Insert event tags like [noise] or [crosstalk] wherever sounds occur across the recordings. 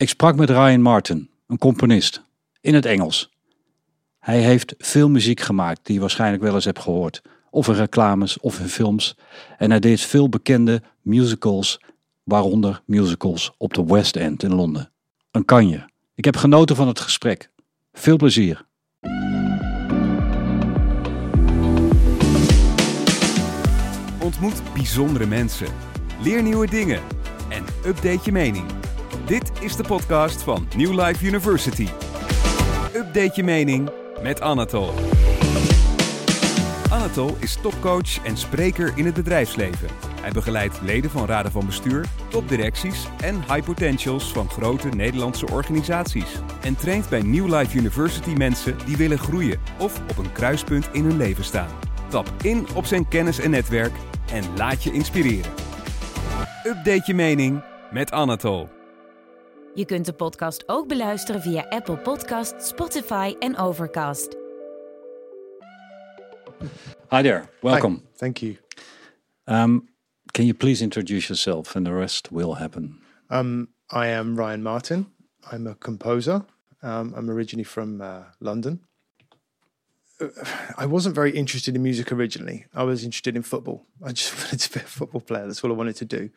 Ik sprak met Ryan Martin, een componist, in het Engels. Hij heeft veel muziek gemaakt die je waarschijnlijk wel eens hebt gehoord, of in reclames of in films. En hij deed veel bekende musicals, waaronder musicals op de West End in Londen. Een kanje. Ik heb genoten van het gesprek. Veel plezier. Ontmoet bijzondere mensen. Leer nieuwe dingen. En update je mening. Dit is de podcast van New Life University. Update je mening met Anatol. Anatol is topcoach en spreker in het bedrijfsleven. Hij begeleidt leden van raden van bestuur, topdirecties en high potentials van grote Nederlandse organisaties. En traint bij New Life University mensen die willen groeien of op een kruispunt in hun leven staan. Tap in op zijn kennis en netwerk en laat je inspireren. Update je mening met Anatol. Je kunt de podcast ook beluisteren via Apple Podcast, Spotify en Overcast. Hi there, welcome. Hi, thank you. Um, can you please introduce yourself and the rest will happen? Um, I am Ryan Martin. I'm a composer. Um, I'm originally from uh, London. Uh, I wasn't very interested in music originally. I was interested in football. I just [laughs] wanted to be a football player. That's all I wanted to do.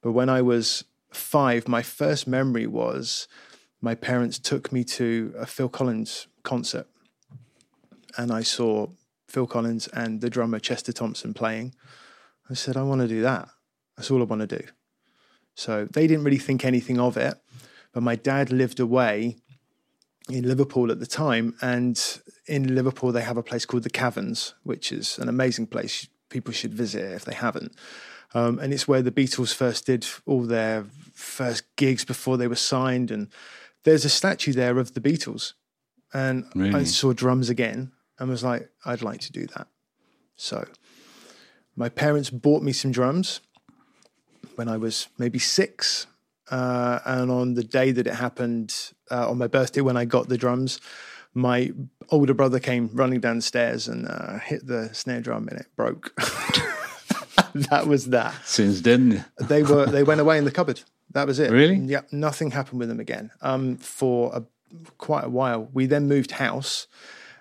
But when I was five, my first memory was my parents took me to a Phil Collins concert. And I saw Phil Collins and the drummer Chester Thompson playing. I said, I want to do that. That's all I want to do. So they didn't really think anything of it. But my dad lived away in Liverpool at the time. And in Liverpool, they have a place called the Caverns, which is an amazing place. People should visit if they haven't. Um, and it's where the Beatles first did all their first gigs before they were signed. And there's a statue there of the Beatles. And I saw drums again and was like, I'd like to do that. So my parents bought me some drums when I was maybe six. Uh, and on the day that it happened, uh, on my birthday, when I got the drums, my older brother came running downstairs and uh, hit the snare drum and it broke. [laughs] [laughs] that was that. Since then, They were they went away in the cupboard. That was it. Really? Yeah. Nothing happened with them again. Um, for a, quite a while. We then moved house,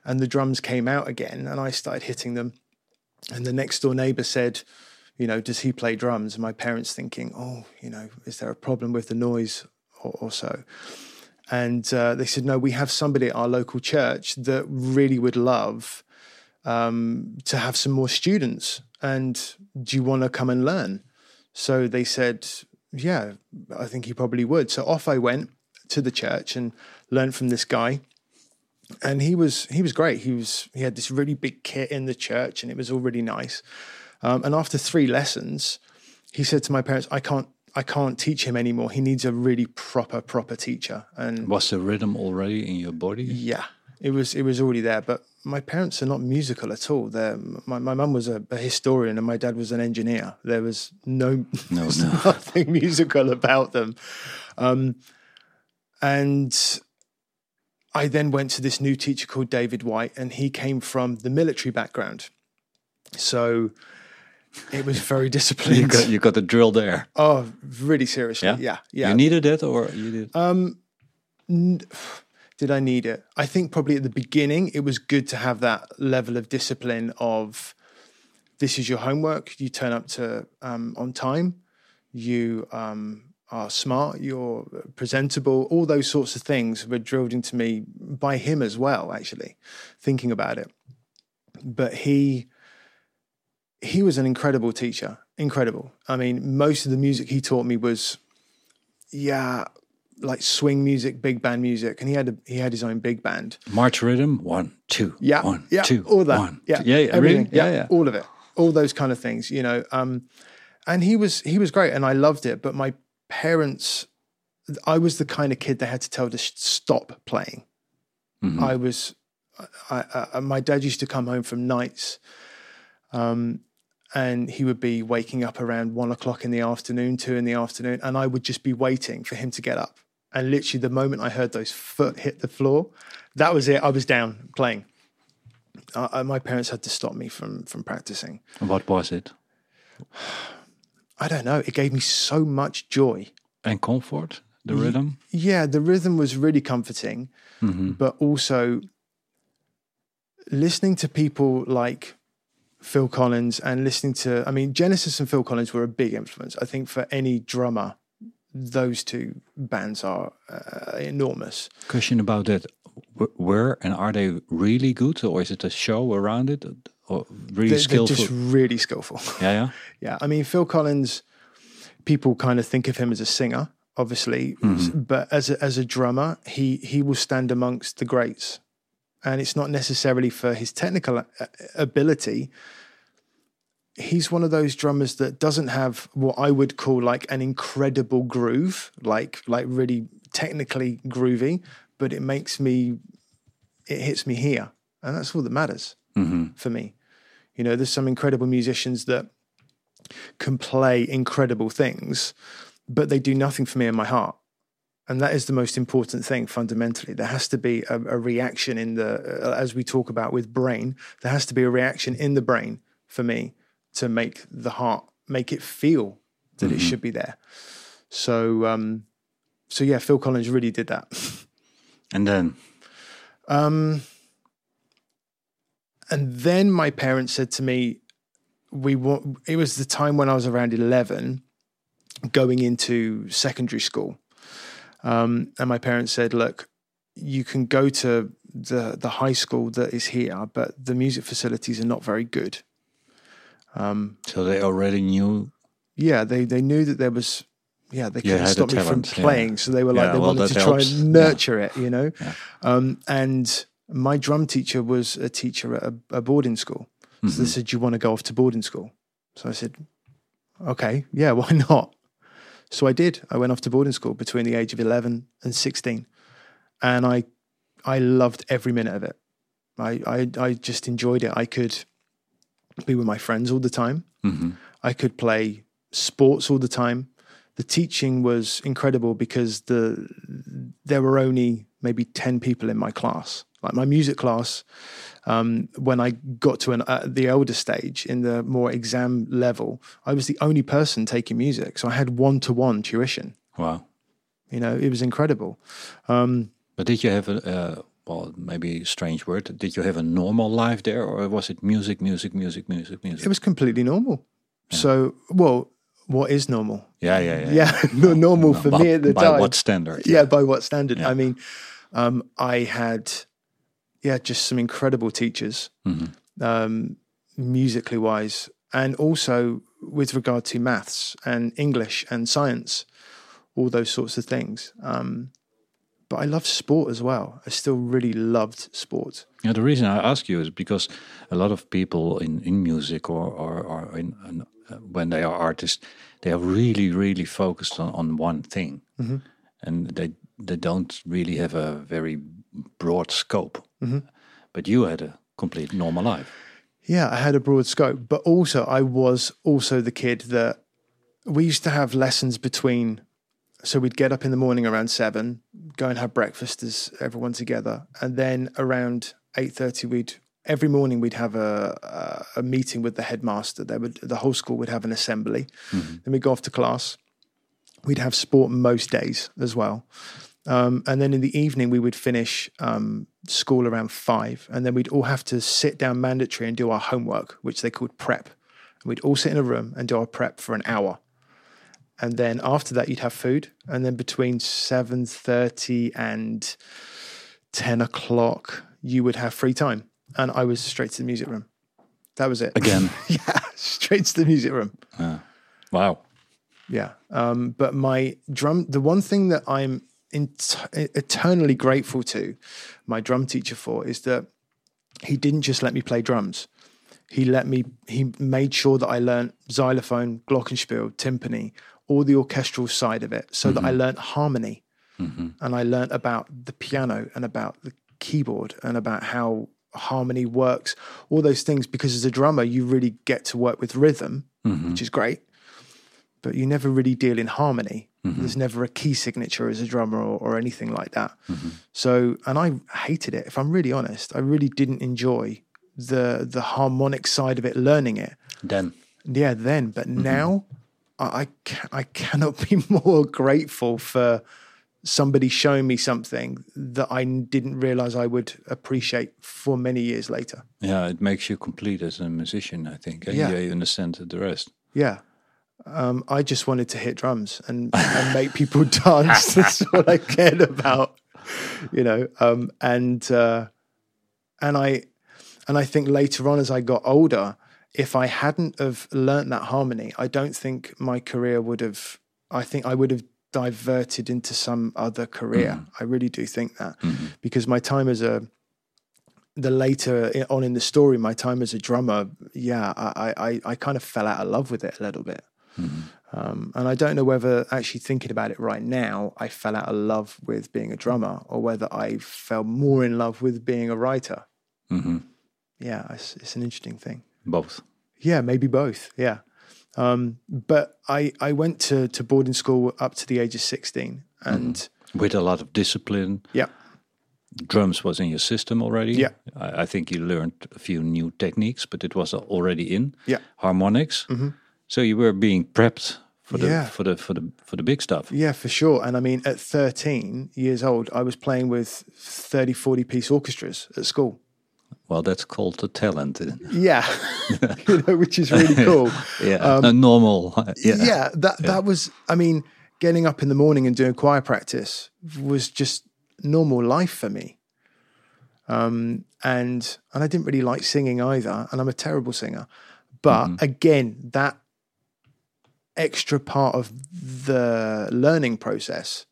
and the drums came out again, and I started hitting them. And the next door neighbor said, you know, does he play drums? And my parents thinking, oh, you know, is there a problem with the noise or, or so? And uh, they said, no, we have somebody at our local church that really would love um, to have some more students. And do you want to come and learn? So they said, yeah, I think he probably would. So off I went to the church and learned from this guy and he was he was great. He was he had this really big kit in the church, and it was all really nice. Um, and after three lessons, he said to my parents, "I can't I can't teach him anymore. He needs a really proper proper teacher." And was the rhythm already in your body? yeah, it was it was already there. But my parents are not musical at all. They're, my my mum was a, a historian and my dad was an engineer. There was no No, [laughs] no. nothing musical about them. Um, and I then went to this new teacher called David White, and he came from the military background. So it was very [laughs] disciplined. You got you got the drill there. oh, really seriously. Yeah? Yeah. Yeah. You needed it, or you did? Um, n- did I need it? I think probably at the beginning it was good to have that level of discipline of this is your homework. You turn up to um, on time. You um, are smart. You're presentable. All those sorts of things were drilled into me by him as well. Actually, thinking about it, but he he was an incredible teacher. Incredible. I mean, most of the music he taught me was yeah, like swing music, big band music, and he had a, he had his own big band. March rhythm. One, two. Yeah, One, yeah, two, all that. one, yeah, two. yeah, yeah, everything. really? Yeah, yeah. all of it, all those kind of things. You know, um, and he was he was great, and I loved it. But my parents, I was the kind of kid they had to tell to stop playing. Mhm. I was, I, I, my dad used to come home from nights, um, and he would be waking up around one o'clock in the afternoon, two in the afternoon, and I would just be waiting for him to get up. And literally, the moment I heard those foot hit the floor, that was it. I was down playing. Uh, my parents had to stop me from from practicing. What was it? [sighs] I don't know. It gave me so much joy. And comfort? the rhythm. yeah, the rhythm was really comforting, but also listening to people like Phil Collins and listening to, I mean, Genesis and Phil Collins were a big influence. I think for any drummer, those two bands are uh, enormous. Question about that: Where and are they really good, or is it a show around it, or really They're, they're skillful? just really skillful. [laughs] yeah, yeah. [laughs] yeah, I mean, Phil Collins, people kind of think of him as a singer, obviously, but as a, as a drummer, he he will stand amongst the greats, and it's not necessarily for his technical uh, ability. He's one of those drummers that doesn't have what I would call like an incredible groove, like like really technically groovy, but it makes me, it hits me here, and that's all that matters for me. You know, there's some incredible musicians that can play incredible things, but they do nothing for me in my heart. And that is the most important thing fundamentally. There has to be a, a reaction in the, uh, as we talk about with brain, there has to be a reaction in the brain for me to make the heart, make it feel that it should be there. So, um, so yeah, Phil Collins really did that. And then, And then my parents said to me, we want, it was the time when I was around 11 going into secondary school. Um, and my parents said, look, you can go to the, the high school that is here, but the music facilities are not very good. So they already knew. Yeah, they, they knew that there was, yeah, they couldn't stop me from talent, yeah. playing. So they were like, Yeah, they well, wanted to try helps. and Yeah. nurture it, you know? Um, and my drum teacher was a teacher at a, a boarding school. So Mm-hmm. they said, Do you want to go off to boarding school? So I said, Okay, yeah, why not? So I did. I went off to boarding school between the age of 11 and 16. And I I loved every minute of it. I, I, I just enjoyed it. I could be with my friends all the time. I could play sports all the time. The teaching was incredible because the there were only maybe 10 people in my class. Like my music class, um, when I got to an, uh, the elder stage in the more exam level, I was the only person taking music. So I had one to one tuition. Wow. You know, it was incredible. But did you have a, uh, well, maybe a strange word, did you have a normal life there, or was it music, music, music, music, music? It was completely normal. So, well, what is normal? yeah, yeah, yeah. Yeah, [laughs] no, normal for But me at the by time. By what standard? yeah, by what standard? Yeah. I mean, um, I had, yeah, just some incredible teachers, Mm-hmm. um, musically wise, and also with regard to maths and English and science, all those sorts of things. Um, but I loved sport as well. I still really loved sport. Yeah, the reason I ask you is because a lot of people in, in music or, or, or in, in, uh, when they are artists, they are really, really focused on, on one thing. And they, they don't really have a very broad scope. But you had a complete normal life. Yeah, I had a broad scope, but also I was also the kid that we used to have lessons between. So we'd get up in the morning around seven, go and have breakfast as everyone together, and then around eight thirty, we'd every morning we'd have a, a a meeting with the headmaster. There would the whole school would have an assembly. Then we'd go off to class. We'd have sport most days as well. Um, and then in the evening, we would finish um, school around five. And then we'd all have to sit down mandatory and do our homework, which they called prep. And we'd all sit in a room and do our prep for an hour. And then after that, you'd have food. And then between 7.30 and 10 o'clock, you would have free time. And I was straight to the music room. That was it. Again. [laughs] yeah, straight to the music room. Wow. Yeah. Um, but my drum, the one thing that I'm in, eternally grateful to my drum teacher for is that he didn't just let me play drums. He let me, he made sure that I learned xylophone, glockenspiel, timpani, all the orchestral side of it so that I mm-hmm. learned harmony mm-hmm. and I learned about the piano and about the keyboard and about how harmony works, all those things. Because as a drummer, you really get to work with rhythm, mm-hmm. which is great but you never really deal in harmony. There's never a key signature as a drummer or, or anything like that. So, and I hated it. If I'm really honest, I really didn't enjoy the the harmonic side of it, learning it. Then. Yeah, then, but now I I, cannot be [laughs] more grateful for somebody showing me something that I didn't realize I would appreciate for many years later. Yeah, it makes you complete as a musician, I think. eh? Yeah. you understand the rest. Yeah. Um, I just wanted to hit drums and, and make people [laughs] dance. That's all I cared about, you know. Um, and uh, and I and I think later on, as I got older, if I hadn't have learnt that harmony, I don't think my career would have. I think I would have diverted into some other career. I really do think that because my time as a the later on in the story, my time as a drummer, yeah, I, I, I kind of fell out of love with it a little bit. Um, and I don't know whether actually thinking about it right now, I fell out of love with being a drummer or whether I fell more in love with being a writer. hmm Yeah, it's, it's an interesting thing. Both. Yeah, maybe both. Yeah. Um, but I, I went to, to boarding school up to the age of 16 and With a lot of discipline. yeah, Drums was in your system already. Yeah. I, I think you learned a few new techniques, but it was already in. Yeah. Harmonics. So you were being prepped for the Yeah. for the for the for the big stuff. Yeah, for sure. And I mean, at 13 years old, I was playing with 30, 40 piece orchestras at school. Well, that's called the talent. Yeah, [laughs] [laughs] you know, which is really cool. [laughs] Yeah, a normal. Yeah. yeah, that that was. I mean, getting up in the morning and doing choir practice was just normal life for me. Um, and and I didn't really like singing either, and I'm a terrible singer. But again, that extra part of the learning process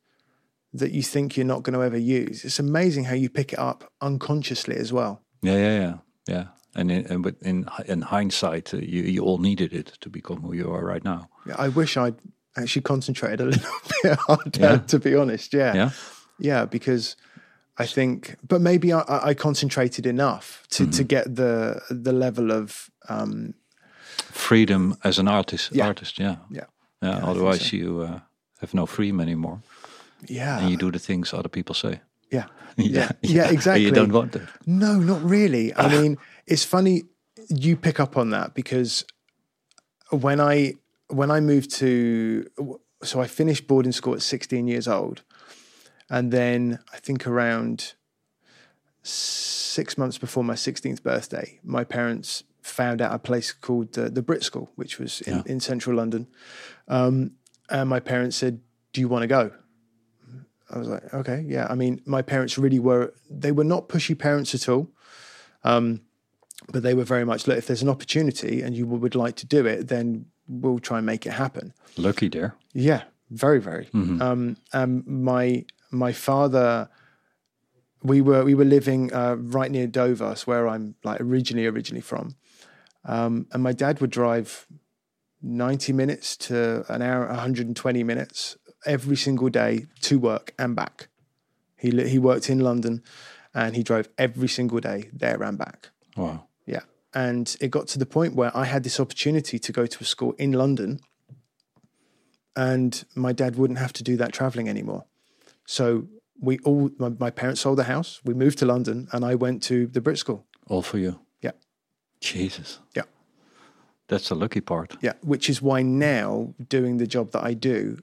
that you think you're not going to ever use. It's amazing how you pick it up unconsciously as well. Yeah, yeah, yeah, yeah. And in, and with in in hindsight, uh, you you all needed it to become who you are right now. Yeah, I wish I'd actually concentrated a [laughs] little bit harder, Yeah. to be honest. Yeah. Yeah. Yeah, because I think, but maybe I, I- concentrated enough to, Mm-hmm. to get the the level of um, Freedom as an artist. Yeah. Artist. Yeah. yeah, Yeah. think otherwise, so. you uh, have no freedom anymore, yeah, and you do the things other people say. [laughs] yeah, yeah. yeah, exactly. you don't want it. No, not really. I [laughs] mean, it's funny you pick up on that because when I when I moved to so I finished boarding school at 16 years old and then I think around 6 months before my 16th birthday my parents found out a place called uh, the Brit School which was in, in central London um, and my parents said do you want to go I was like, okay, yeah. I mean, my parents really were, they were not pushy parents at all. Um, but they were very much, look, if there's an opportunity and you would like to do it, then we'll try and make it happen. Lucky dear. Yeah, very, very. Um, um, my my father, we were we were living uh, right near Dover, where I'm like originally originally from, um, and my dad would drive ninety minutes to an hour, 120 minutes every single day to work and back. He he worked in London, and he drove every single day there and back. Wow. Yeah. And it got to the point where I had this opportunity to go to a school in London and my dad wouldn't have to do that traveling anymore. So we all, my, my parents sold the house, we moved to London and I went to the Brit school. All for you. Yeah. Jesus. Yeah. That's the lucky part. Yeah. Which is why now doing the job that I do,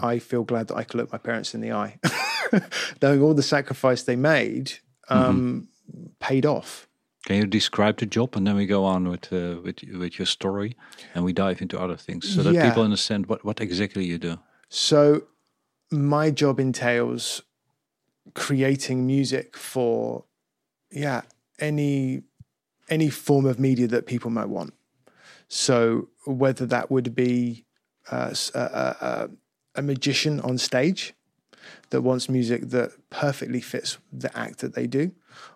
I feel glad that I could look my parents in the eye. [laughs] Knowing all the sacrifice they made um, paid off. Can you describe the job, and then we go on with uh, with with your story, and we dive into other things so that Yeah. people understand what what exactly you do. So, my job entails creating music for, yeah, any any form of media that people might want. So, whether that would be uh, a, a, a- a magician on stage that wants music that perfectly fits the act that they do,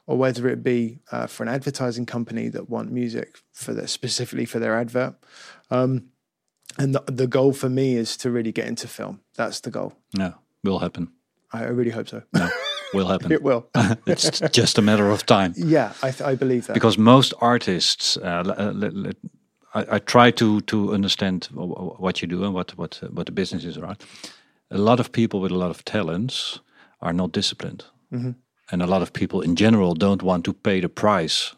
or whether it be uh, for an advertising company that want music for their specifically for their advert. Um, and the, the goal for me is to really get into film. That's the goal. Yeah, will happen. I, I really hope so. No, will [laughs] happen. it will. [laughs] it's just a matter of time. yeah, I, th- I believe that. because most artists uh, l- uh, l- l- I, I try to to understand what you do and what what what the business is around. A lot of people with a lot of talents are not disciplined, and a lot of people in general don't want to pay the price.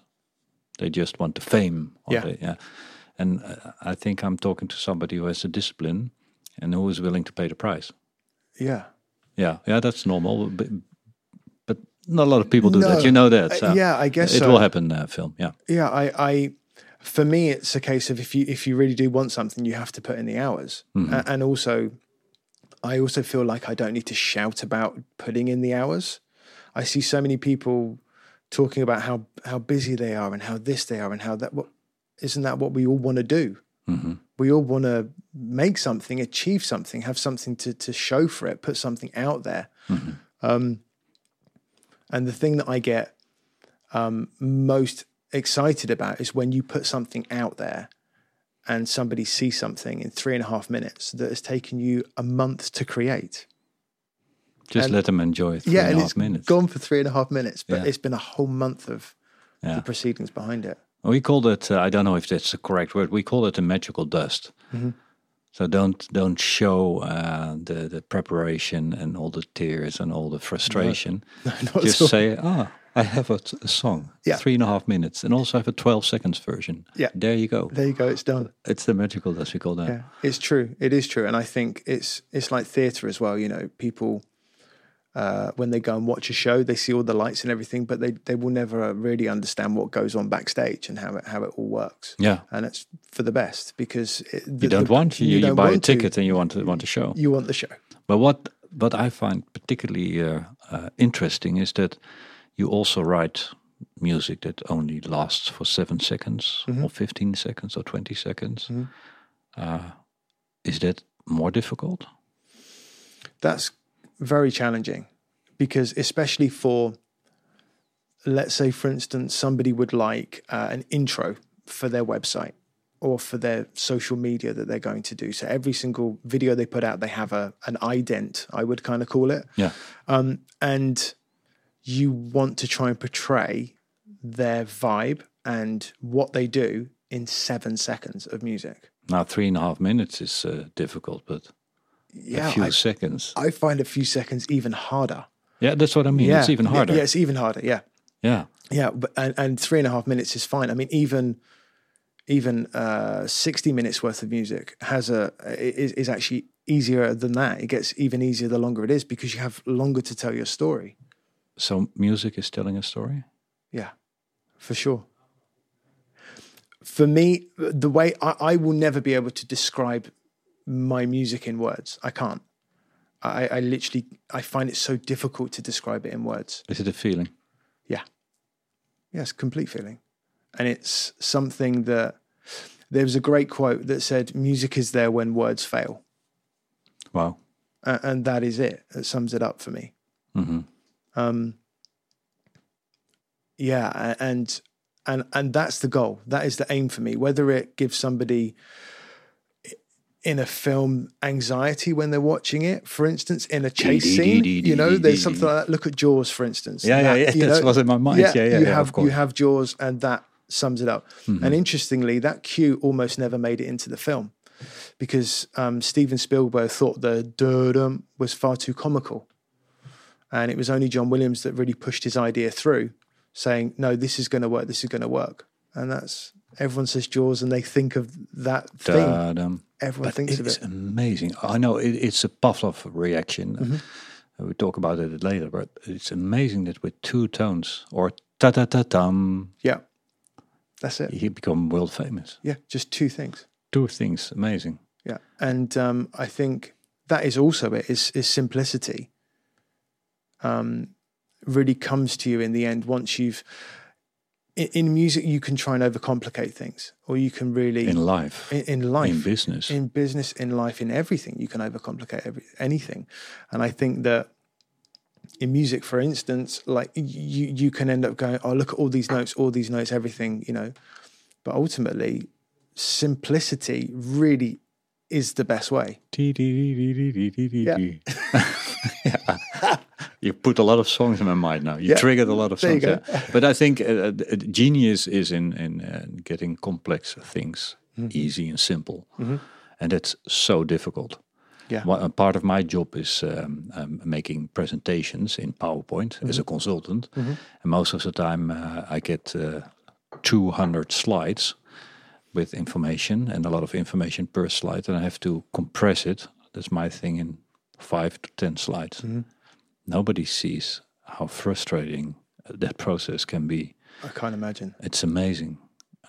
They just want the fame. or Yeah. the- yeah. And uh, I think I'm talking to somebody who has the discipline and who is willing to pay the price. yeah, Yeah, yeah, that's normal. But, but not a lot of people do No. that. You know that. Uh, so yeah, I guess it so. will happen. Uh, film. Yeah. Yeah, I, I, for me, it's a case of if you if you really do want something, you have to put in the hours, A- and also, I also feel like I don't need to shout about putting in the hours. I see so many people talking about how how busy they are and how this they are and how that. What isn't that what we all want to do? We all want to make something, achieve something, have something to to show for it, put something out there. Um, and the thing that I get um, most excited about is when you put something out there and somebody sees something in three and a half minutes that has taken you a month to create. Just And- let them enjoy it. yeah, and and a it's half minutes. gone for three and a half minutes, but Yeah. it's been a whole month of Yeah. the proceedings behind it. We call it. Uh, I don't know if that's the correct word. We call it the magical dust. Mm-hmm. So don't don't show uh, the the preparation and all the tears and all the frustration. [laughs] Not Just at all. say, ah, I have a, a song, Yeah. three and a half minutes, and also have a twelve seconds version. Yeah. there you go. There you go, it's done. It's the magical dust we call that. Yeah, it's true. It is true, and I think it's it's like theatre as well. You know, people uh, when they go and watch a show, they see all the lights and everything, but they they will never uh, really understand what goes on backstage and how it how it all works. Yeah. and it's for the best because it, the, You don't the- want you, you, don't buy a want to. ticket and you want to want to show. You want the show. But what what I find particularly uh, uh, interesting is that you also write music that only lasts for seven seconds, Mm-hmm. or fifteen seconds, or twenty seconds. Uh, is that more difficult? That's very challenging because, especially for, let's say, for instance, somebody would like uh, an intro for their website or for their social media that they're going to do. So every single video they put out, they have a an ident, I would kind of call it, Yeah, um, and you want to try and portray their vibe and what they do in seven seconds of music. now three and a half minutes is uh, difficult, but Yeah, a few I, seconds. I find a few seconds even harder. Yeah, that's what I mean. It's even harder. Yeah, it's even harder. Yeah. Yeah, Yeah, but and, and three and a half minutes is fine. I mean, even even uh, sixty minutes worth of music has a is, is actually easier than that. It gets even easier the longer it is because you have longer to tell your story. So music is telling a story. Yeah, for sure. For me, the way I, I will never be able to describe my music in words. I can't. I, I literally I find it so difficult to describe it in words. Is it a feeling? Yeah. Yes, complete feeling. And it's something that there was a great quote that said, Music is there when words fail. Wow. A- And that is it. It sums it up for me. hmm Um, yeah, and and and that's the goal. That is the aim for me. Whether it gives somebody in a film anxiety when they're watching it, for instance, in a chase scene, you know, there's something like that. Look at Jaws, for instance. Yeah, yeah, That, yeah, you [laughs] that's what's in my mind. Yeah, yeah, you yeah, have. Mm-hmm. you have Jaws, and that sums it up. And interestingly, that cue almost never made it into the film because um, Steven Spielberg thought the dum was far too comical. And it was only John Williams that really pushed his idea through, saying, no, this is going to work, this is going to work. And that's, everyone says Jaws and they think of that thing. Da-dum. Everyone But thinks of it. it's amazing. I know it, it's a Pavlov reaction. Mm-hmm. Uh, We talk about it later, but it's amazing that with two tones or ta ta ta tum, Yeah. That's it. he become world famous. Yeah. Just two things. Two things, amazing. Yeah. And um, I think that is also it is, is simplicity. Um, really comes to you in the end once you've in, in music you can try and overcomplicate things or you can really In life, in, in life. In business. in business in life in everything you can overcomplicate every, anything. And i think that in music for instance like you you can end up going oh look at all these notes all these notes everything you know? But ultimately simplicity really is the best way. Yeah. You put a lot of songs in my mind now. You Yeah. triggered a lot of songs. yeah. But I think uh, uh, genius is in in uh, getting complex things Mm-hmm. easy and simple, and that's so difficult. Yeah. Part of my job is um, um, making presentations in PowerPoint as Mm-hmm. a consultant, and most of the time uh, I get uh, 200 slides with information and a lot of information per slide, and I have to compress it. That's my thing in five to ten slides. Nobody sees how frustrating that process can be. I can't imagine. It's amazing.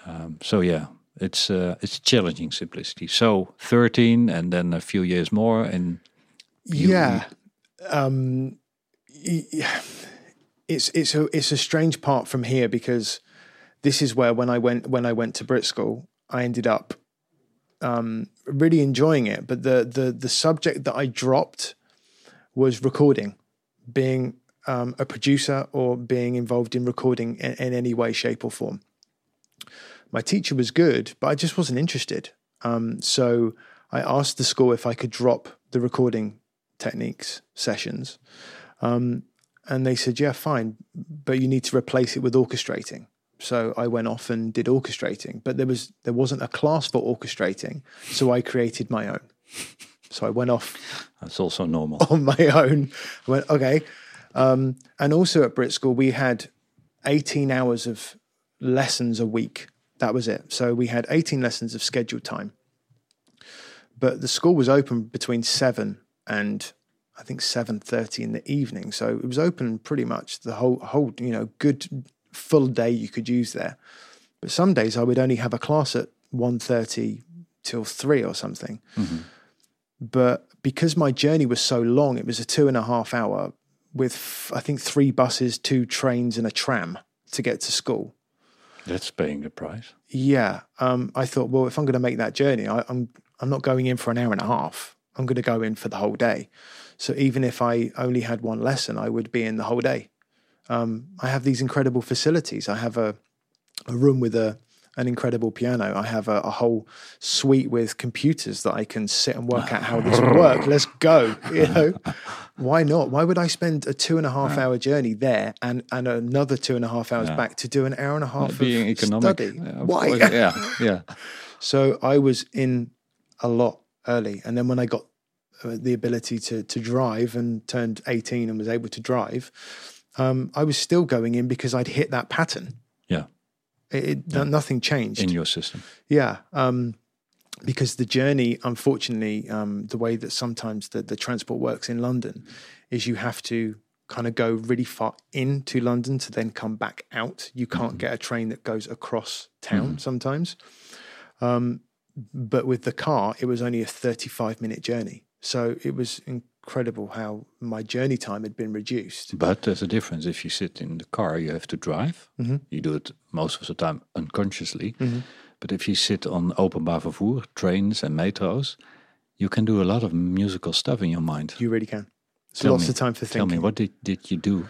Um, so yeah, it's uh, it's challenging simplicity. So thirteen, and then a few years more, and yeah. Um, it's it's a it's a strange part from here because this is where when I went when I went to Brit School, I ended up um, really enjoying it. But the the the subject that I dropped was recording, being um, a producer or being involved in recording in, in any way, shape, or form. My teacher was good, but I just wasn't interested. Um, so I asked the school if I could drop the recording techniques sessions. Um, and they said, yeah, fine, but you need to replace it with orchestrating. So I went off and did orchestrating, but there was there wasn't a class for orchestrating, so I created my own. So I went off that's also normal. [laughs] on my own. I went, okay. Um, and also at Brit School, we had 18 hours of lessons a week. That was it. So we had 18 lessons of scheduled time. But the school was open between 7 and I think 7.30 in the evening. So it was open pretty much the whole, whole, you know, good full day you could use there. But some days I would only have a class at 1.30 till 3 or something but because my journey was so long, it was a two and a half hour with I think three buses, two trains, and a tram to get to school. That's paying the price. Yeah, um, I thought, well, if I'm going to make that journey, I, I'm I'm not going in for an hour and a half. I'm going to go in for the whole day. So even if I only had one lesson, I would be in the whole day. Um, I have these incredible facilities. I have a a room with a an incredible piano. I have a, a whole suite with computers that I can sit and work out how this will work. [laughs] Let's go. You know, why not? Why would I spend a two and a half hour journey there and and another two and a half hours Yeah. back to do an hour and a half Being of economic. study? Yeah, why? course. Yeah, yeah. [laughs] So I was in a lot early, and then when I got uh, the ability to to drive and turned eighteen and was able to drive, um, I was still going in because I'd hit that pattern. Yeah. It, it, no- nothing changed. In your system. Yeah. Um, because the journey, unfortunately, um, the way that sometimes the, the transport works in London is you have to kind of go really far into London to then come back out. You can't get a train that goes across town sometimes. Um, but with the car, it was only a 35 minute journey. So it was incredible how my journey time had been reduced. But there's a difference. If you sit in the car, you have to drive. Mm-hmm. You do it most of the time unconsciously. Mm-hmm. But if you sit on openbaar vervoer, trains and metros, you can do a lot of musical stuff in your mind. You really can. It's Tell lots me- of time for thinking. Tell me, what did, did you do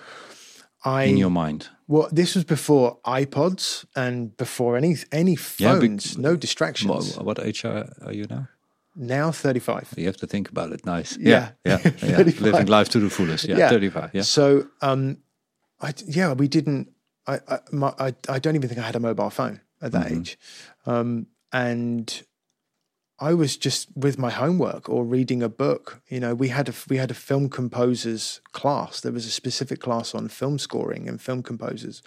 I in your mind? Well, this was before iPods and before any any Yeah, bec- phones, no distractions. What, what age are, are you now? Now 35. You have to think about it. Nice. Yeah. Yeah. Yeah. [laughs] yeah. Living life to the fullest. Yeah. 35. Yeah. So, um, I yeah, we didn't. I I, my, I I don't even think I had a mobile phone at that Mm-hmm. age, um, and I was just with my homework or reading a book. You know, we had a we had a film composers class. There was a specific class on film scoring and film composers,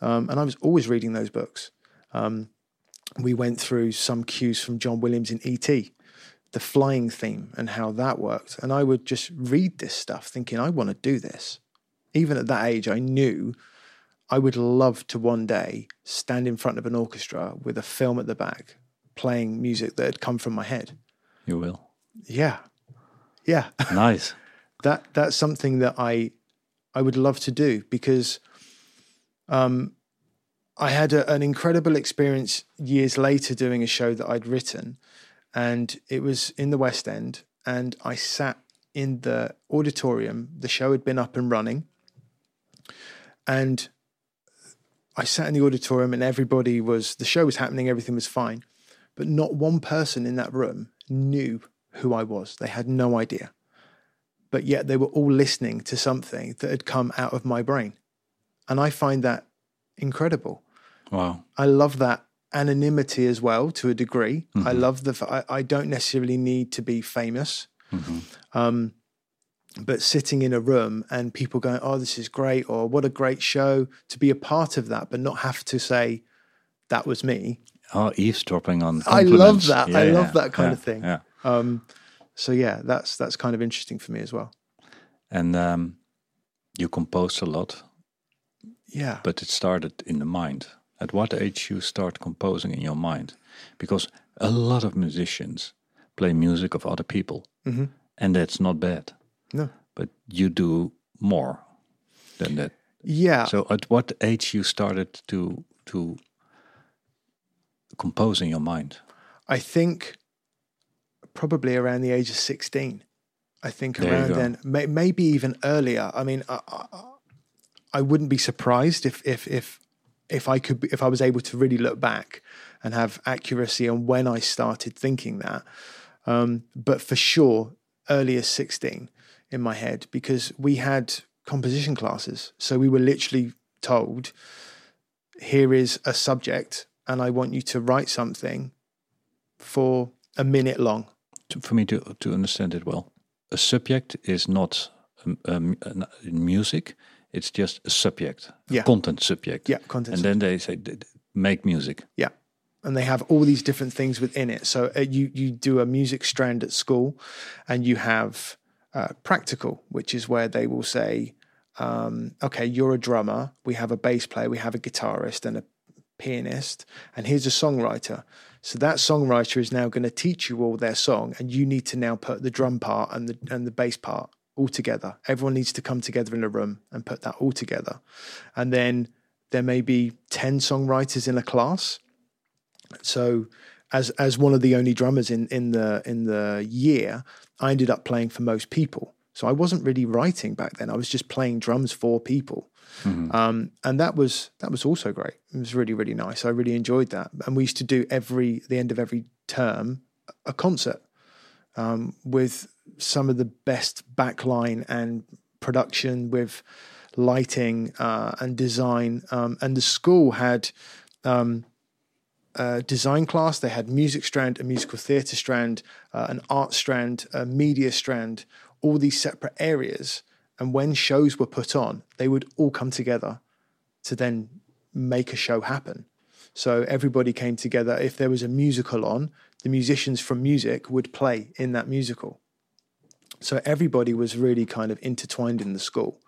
um, and I was always reading those books. Um, we went through some cues from John Williams in E.T., the flying theme and how that worked. And I would just read this stuff thinking, I want to do this. Even at that age, I knew I would love to one day stand in front of an orchestra with a film at the back playing music that had come from my head. You will. Yeah. Yeah. [laughs] Nice. that that's something that I I would love to do because um, I had a, an incredible experience years later doing a show that I'd written, and it was in the West End, and I sat in the auditorium. The show had been up and running, and I sat in the auditorium, and everybody was the show was happening, everything was fine, but not one person in that room knew who I was. They had no idea but yet they were all listening to something that had come out of my brain. And I find that incredible. Wow. I love that anonymity as well to a degree. I love the, I don't necessarily need to be famous. Um, but sitting in a room and people going, oh, this is great, or what a great show, to be a part of that, but not have to say, that was me. Oh, eavesdropping on. I love that. I love that kind yeah, of thing. Yeah. Um, So yeah, that's that's kind of interesting for me as well. And um, you composed a lot, Yeah. but it started in the mind. At what age you start composing in your mind? Because a lot of musicians play music of other people, Mhm. and that's not bad. No. But you do more than that. Yeah. So, at what age you started to to compose in your mind? I think probably around the age of 16. I think There around then, may, maybe even earlier. I mean, I, I, I wouldn't be surprised if, if, if, if I could, if I was able to really look back and have accuracy on when I started thinking that. Um, but for sure, earlier 16 in my head, because we had composition classes. So we were literally told, here is a subject, and I want you to write something for a minute long. For me to to understand it well, a subject is not um, um, music. It's just a subject, a content subject. Yeah, content. And then they say "D- d- make music. Yeah. And they have all these different things within it. So uh, you you do a music strand at school, and you have uh, practical, which is where they will say, um, "Okay, you're a drummer. We have a bass player. We have a guitarist and a pianist, and here's a songwriter. So that songwriter is now going to teach you all their song, and you need to now put the drum part and the and the bass part all together. Everyone needs to come together in a room and put that all together, and then there may be ten songwriters in a class. So as as one of the only drummers in in the in the year, I ended up playing for most people. So I wasn't really writing back then. I was just playing drums for people. Um, and that was that was also great. It was really really nice. I really enjoyed that. And we used to do every the end of every term a concert um, with some of the best backline and production with lighting uh, and design. Um, and the school had um, a design class. They had music strand, a musical theatre strand, uh, an art strand, a media strand. All these separate areas. And when shows were put on, they would all come together to then make a show happen. So everybody came together. If there was a musical on, the musicians from music would play in that musical. So everybody was really kind of intertwined in the school.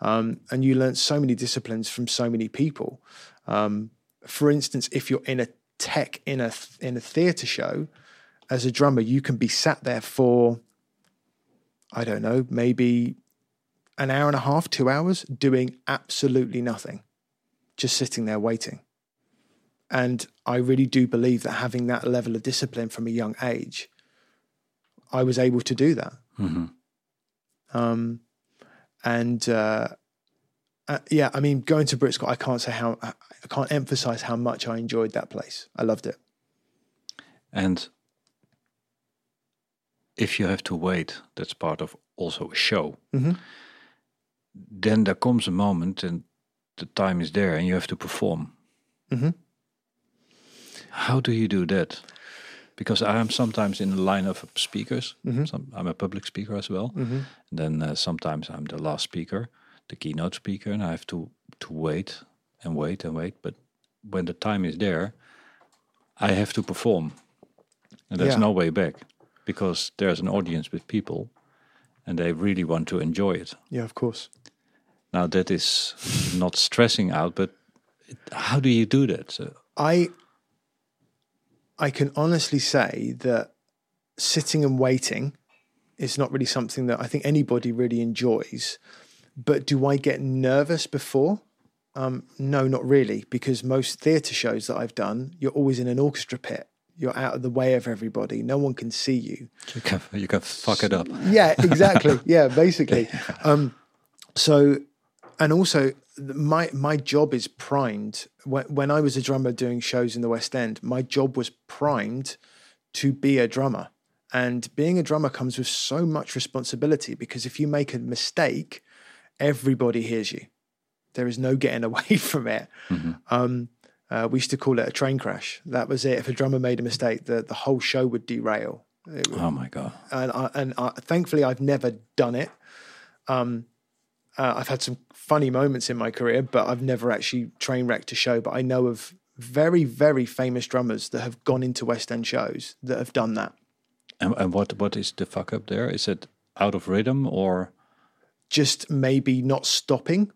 Um, and you learned so many disciplines from so many people. Um, for instance, if you're in a tech in a in a theatre show, as a drummer, you can be sat there for I don't know, maybe an hour and a half, two hours, doing absolutely nothing, just sitting there waiting. And I really do believe that having that level of discipline from a young age, I was able to do that. Um, and uh, uh, yeah, I mean, going to Brit School, I can't say how, I can't emphasize how much I enjoyed that place. I loved it. And if you have to wait, that's part of also a show. Mhm. Then there comes a moment and the time is there and you have to perform. Mhm. How do you do that? Because I am sometimes in the line of speakers. Some, I'm a public speaker as well. And then uh, sometimes I'm the last speaker, the keynote speaker, and I have to to wait and wait and wait. But when the time is there, I have to perform, and there's Yeah. no way back because there's an audience with people, and they really want to enjoy it. Yeah, of course. Now that is not stressing out, but it, how do you do that? So, I I can honestly say that sitting and waiting is not really something that I think anybody really enjoys. But do I get nervous before? Um, no, not really, because most theatre shows that I've done, you're always in an orchestra pit. You're out of the way of everybody. No one can see you. you can you can fuck it up. Yeah, exactly. [laughs] yeah, basically. Um, so, and also, my my job is primed. When, when I was a drummer doing shows in the West End, my job was primed to be a drummer. And being a drummer comes with so much responsibility because if you make a mistake, everybody hears you. There is no getting [laughs] away from it. Um, uh, we used to call it a train crash. That was it. If a drummer made a mistake, the, the whole show would derail. Would- Oh my god! and I, and I, thankfully I've never done it. Um, uh, I've had some funny moments in my career, but I've never actually train wrecked a show. But I know of very very famous drummers that have gone into West End shows that have done that, And, and what what is the fuck up there? Is it out of rhythm or just maybe not stopping.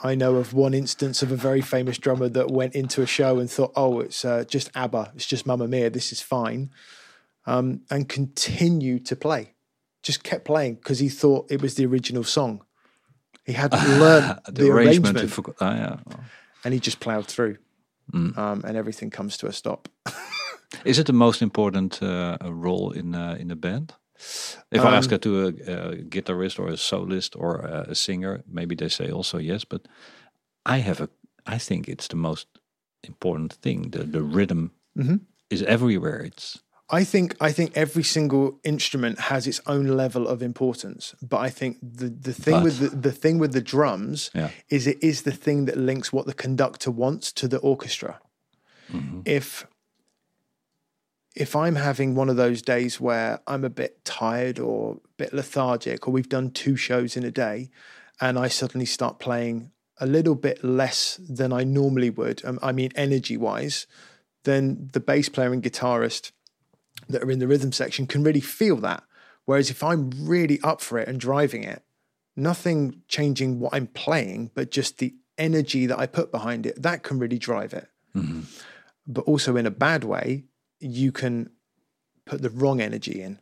I know of one instance of a very famous drummer that went into a show and thought, "Oh, it's uh, just ABBA, it's just Mamma Mia, this is fine," um, and continued to play. Just kept playing because he thought it was the original song. He hadn't learned [laughs] the, the arrangement? arrangement, forgot- ah, yeah. and he just ploughed through, Mm. um, and everything comes to a stop. [laughs] Is it the most important uh, role in uh, in a band? If I ask it to a, a guitarist or a soloist or a, a singer, maybe they say also yes. But I have a, I think it's the most important thing. The the rhythm is everywhere. It's I think I think every single instrument has its own level of importance, but I think the the thing with the, the thing with the drums Yeah. is it is the thing that links what the conductor wants to the orchestra. If if I'm having one of those days where I'm a bit tired or a bit lethargic, or we've done two shows in a day, and I suddenly start playing a little bit less than I normally would, um, I mean energy wise, then the bass player and guitarist that are in the rhythm section can really feel that. Whereas if I'm really up for it and driving it, nothing changing what I'm playing, but just the energy that I put behind it, that can really drive it. Mm-hmm. But also in a bad way, you can put the wrong energy in.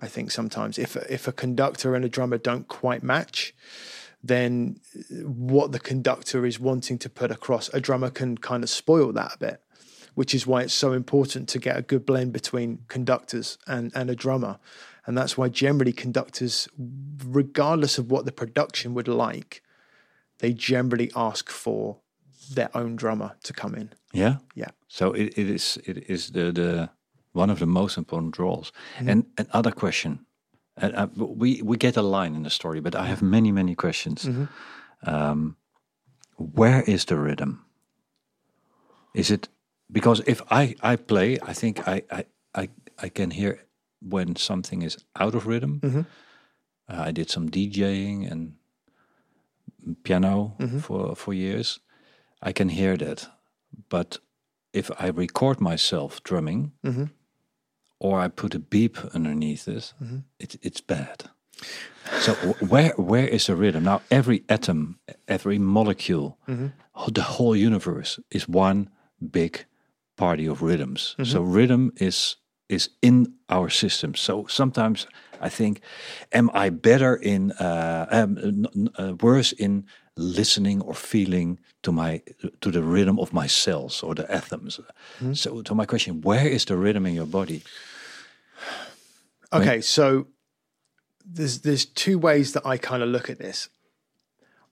I think sometimes if if a conductor and a drummer don't quite match, then uh, what the conductor is wanting to put across, a drummer can kind of spoil that a bit, which is why it's so important to get a good blend between conductors and, and a drummer. And that's why generally conductors, regardless of what the production would like, they generally ask for their own drummer to come in. yeah. Yeah. So it, it is it is the the one of the most important roles. And another question, and uh, we we get a line in the story, but I have many many questions. Um, where is the rhythm? Is it because if I I play, I think I I I, I can hear when something is out of rhythm. Mm-hmm. Uh, I did some DJing and piano mm-hmm. for for years. I can hear that, but if I record myself drumming, mm-hmm. or I put a beep underneath it, it it's bad. So where where is the rhythm now? Every atom, every molecule, wh- the whole universe is one big party of rhythms. So rhythm is is in our system. So sometimes I think, am I better in, uh, um, n- uh, worse in listening or feeling to my to the rhythm of my cells or the atoms? So to my question, where is the rhythm in your body? Okay, so there's there's two ways that I kind of look at this.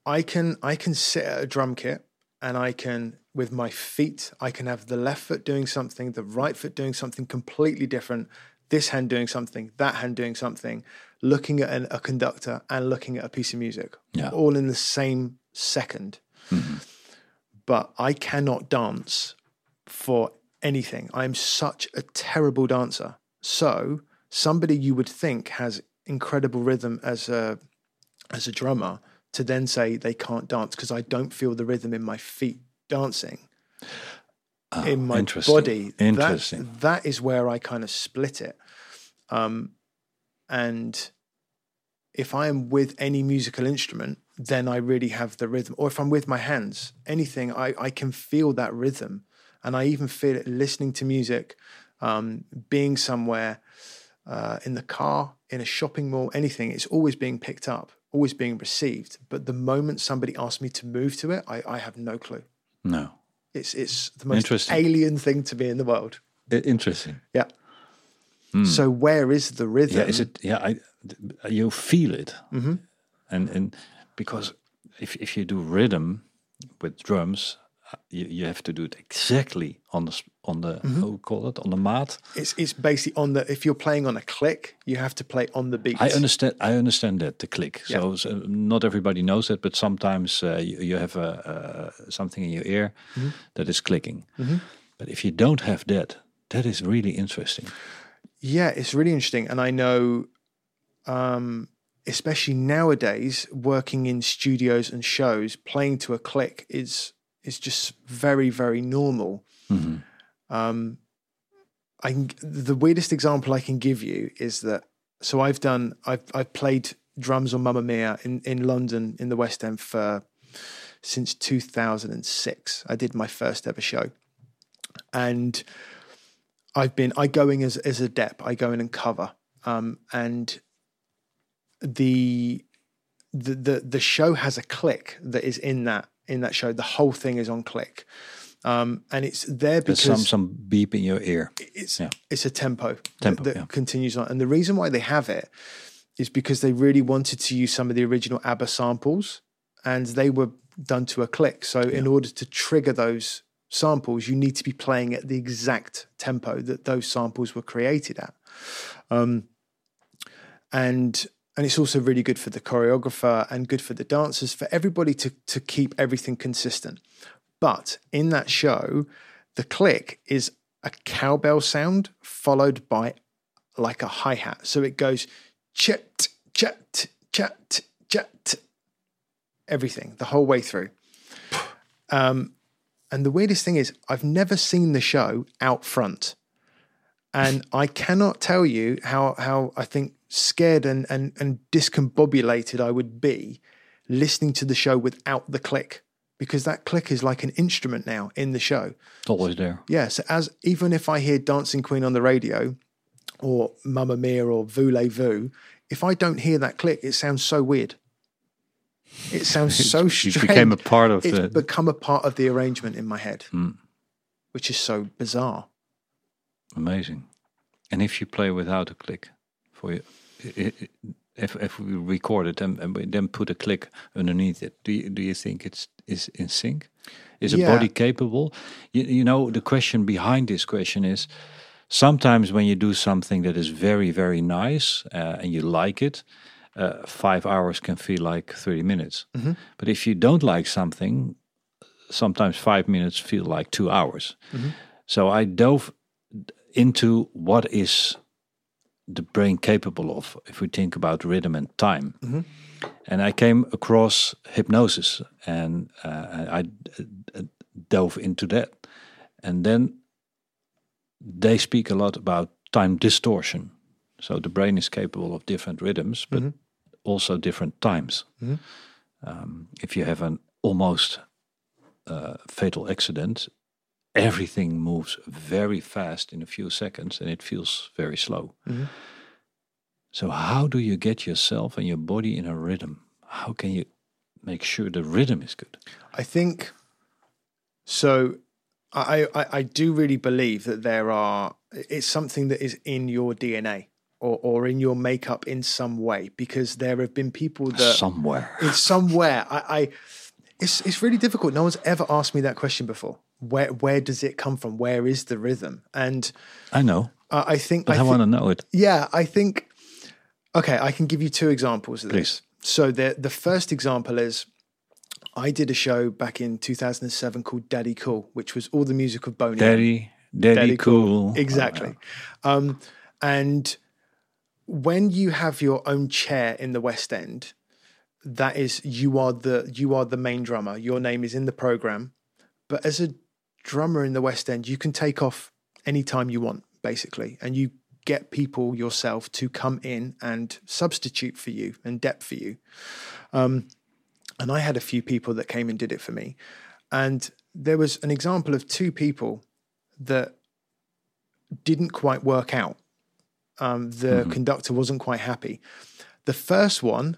I can I can sit at a drum kit and I can with my feet I can have the left foot doing something, the right foot doing something completely different, this hand doing something, that hand doing something, looking at an, a conductor and looking at a piece of music, Yeah. all in the same 2nd mm-hmm. But I cannot dance for anything. I'm such a terrible dancer. So somebody you would think has incredible rhythm as a as a drummer to then say they can't dance because I don't feel the rhythm in my feet dancing in my interesting. body. That- Interesting. that is where I kind of split it. Um, and if I am with any musical instrument, then I really have the rhythm. Or if I'm with my hands, anything, I, I can feel that rhythm. And I even feel it listening to music, um, being somewhere uh, in the car, in a shopping mall, anything. It's always being picked up, always being received. But the moment somebody asks me to move to it, I, I have no clue. No, It's it's the most alien thing to me in the world. Interesting. Yeah. Hmm. So where is the rhythm? Yeah, is it? Yeah, I, you feel it, mm-hmm. and and because if if you do rhythm with drums, you, you have to do it exactly on the on the how we call it on the mat. It's it's basically on the if you're playing on a click, you have to play on the beat. I understand. I understand that the click. So, so not everybody knows that, but sometimes uh, you, you have a, uh, something in your ear that is clicking. But if you don't have that, that is really interesting. Yeah, it's really interesting, and I know, um, especially nowadays, working in studios and shows, playing to a click is is just very very normal. Um, I can, the weirdest example I can give you is that so I've done I've I've played drums on Mamma Mia in in London in the West End for since 2006. I did my first ever show, and I've been I go in as as a dep. I go in and cover, um, and the the the the show has a click that is in that in that show. The whole thing is on click. Um, and it's there There's because some some beep in your ear. it's Yeah. it's a tempo, Tempo, that, that yeah. continues on. And the reason why they have it is because they really wanted to use some of the original ABBA samples, and they were done to a click. So in order to trigger those samples, you need to be playing at the exact tempo that those samples were created at. Um, and and it's also really good for the choreographer and good for the dancers for everybody to to keep everything consistent. But in that show the click is a cowbell sound followed by like a hi-hat. So it goes chat chat chat chat everything the whole way through. Um and the weirdest thing is i've never seen the show out front and I cannot tell you how how I think scared and and and discombobulated I would be listening to the show without the click because that click is like an instrument now in the show. It's always there. Yeah, so as even if I hear Dancing Queen on the radio or Mamma Mia or Voulez-Vous, if I don't hear that click, it sounds so weird. It sounds [laughs] so You strange. became a part of it's the. become a part of the arrangement in my head, Mm. which is so bizarre. Amazing. And if you play without a click, for you, if if we record it and, and we then put a click underneath it, do you, do you think it's is in sync? Is a body capable? You, you know, the question behind this question is: sometimes when you do something that is very very nice uh, and you like it, uh, five hours can feel like thirty minutes. But if you don't like something, sometimes five minutes feel like two hours. So I dove into what is the brain capable of if we think about rhythm and time. And I came across hypnosis and uh, I uh, dove into that. And then they speak a lot about time distortion. So the brain is capable of different rhythms, but also different times. Um, if you have an almost uh, fatal accident, everything moves very fast in a few seconds and it feels very slow. Mm-hmm. So, how do you get yourself and your body in a rhythm? How can you make sure the rhythm is good? I think so. I, I I do really believe that there are. It's something that is in your DNA or or in your makeup in some way because there have been people that Somewhere. it's somewhere. I, I it's it's really difficult. No one's ever asked me that question before. Where where does it come from? Where is the rhythm? And I know, uh, I think I, I thi- want to know it. yeah, I think. Okay, I can give you two examples of Please. this. So the the first example is, I did a show back in 2007 called Daddy Cool, which was all the music of Boney. M. Daddy, daddy, cool. Exactly. Um, and when you have your own chair in the West End, that is you are the you are the main drummer. Your name is in the program. But as a drummer in the West End, you can take off anytime you want, basically, and you get people yourself to come in and substitute for you and dep for you. Um, and I had a few people that came and did it for me. And there was an example of two people that didn't quite work out. Um, the conductor wasn't quite happy. The first one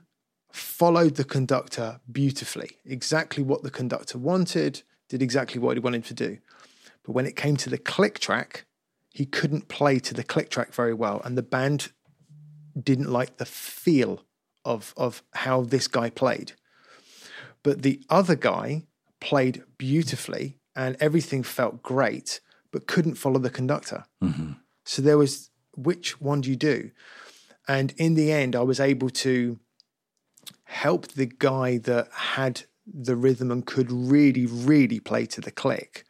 followed the conductor beautifully, exactly what the conductor wanted, did exactly what he wanted to do. But when it came to the click track, he couldn't play to the click track very well, and the band didn't like the feel of of how this guy played. But the other guy played beautifully, and everything felt great, but couldn't follow the conductor. Mm-hmm. So there was which one do you do? And in the end, I was able to help the guy that had the rhythm and could really, really play to the click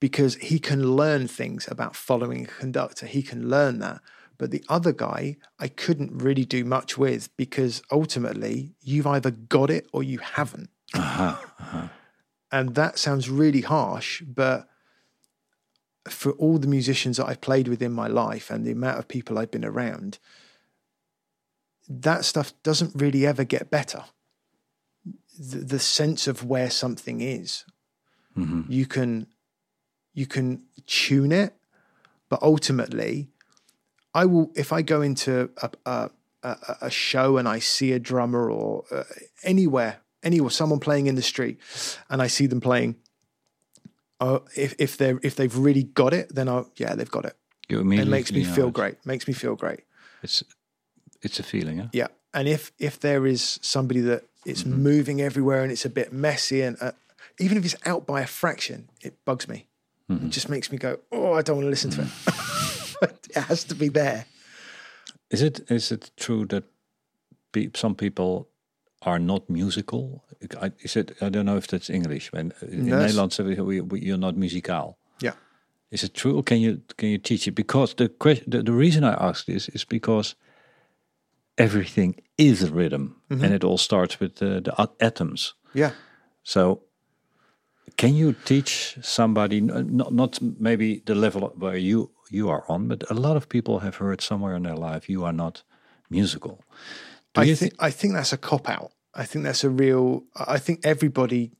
because he can learn things about following a conductor. He can learn that. But the other guy, I couldn't really do much with because ultimately you've either got it or you haven't. Uh-huh, uh-huh. And that sounds really harsh, but for all the musicians that I've played with in my life and the amount of people I've been around, that stuff doesn't really ever get better. The, the sense of where something is, you can you can tune it, but ultimately, I will if I go into a a, a, a show and I see a drummer or uh, anywhere anywhere someone playing in the street, and I see them playing. Uh, if if they if they've really got it, then I yeah they've got it. You It makes me feel great. Makes me feel great. It's it's a feeling, huh? Yeah, and if if there is somebody that it's Mm-hmm. moving everywhere and it's a bit messy and uh, even if it's out by a fraction, it bugs me. Mm-hmm. It just makes me go, oh, I don't want to listen to it. [laughs] it has to be there. Is it is it true that pe- some people are not musical? I, is it? I don't know if that's English. When in No, it's- Nederland we, we, we, you're not musical. Yeah. Is it true? Or can you can you teach it? Because the question, the, the reason I ask this is because everything is a rhythm, Mm-hmm. and it all starts with the, the atoms. Yeah. So, can you teach somebody not not maybe the level where you you are on, but a lot of people have heard somewhere in their life you are not musical. Do I think I think that's a cop out. I think that's a real. I think everybody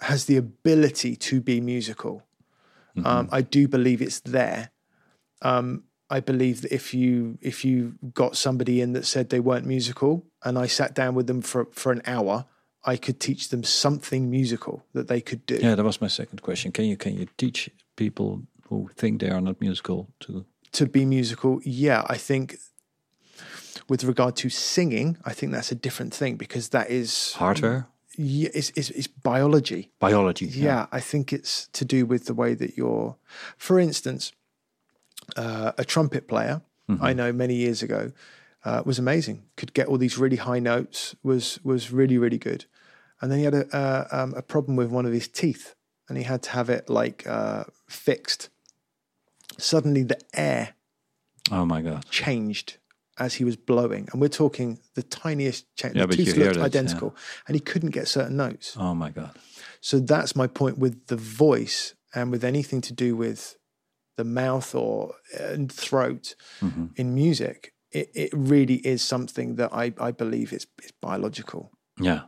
has the ability to be musical. Um, I do believe it's there. Um, I believe that if you if you got somebody in that said they weren't musical, and I sat down with them for for an hour, I could teach them something musical that they could do. Yeah, that was my second question. Can you can you teach people who think they are not musical to? to be musical, yeah, I think with regard to singing, I think that's a different thing because that is Hardware, yeah, it's, it's, it's biology. biology. Yeah, I think it's to do with the way that you're. For instance, uh, a trumpet player I know many years ago uh, was amazing. Could get all these really high notes. was was really really good, and then he had a uh, um, a problem with one of his teeth, and he had to have it like uh, fixed. Suddenly, the air Oh my god. changed as he was blowing, and we're talking the tiniest change. Yeah, the teeth looked that, yeah. identical, and he couldn't get certain notes. Oh my god. So that's my point with the voice and with anything to do with the mouth or and throat Mm-hmm. in music. It, it really is something that I, I believe is, is biological. Yeah,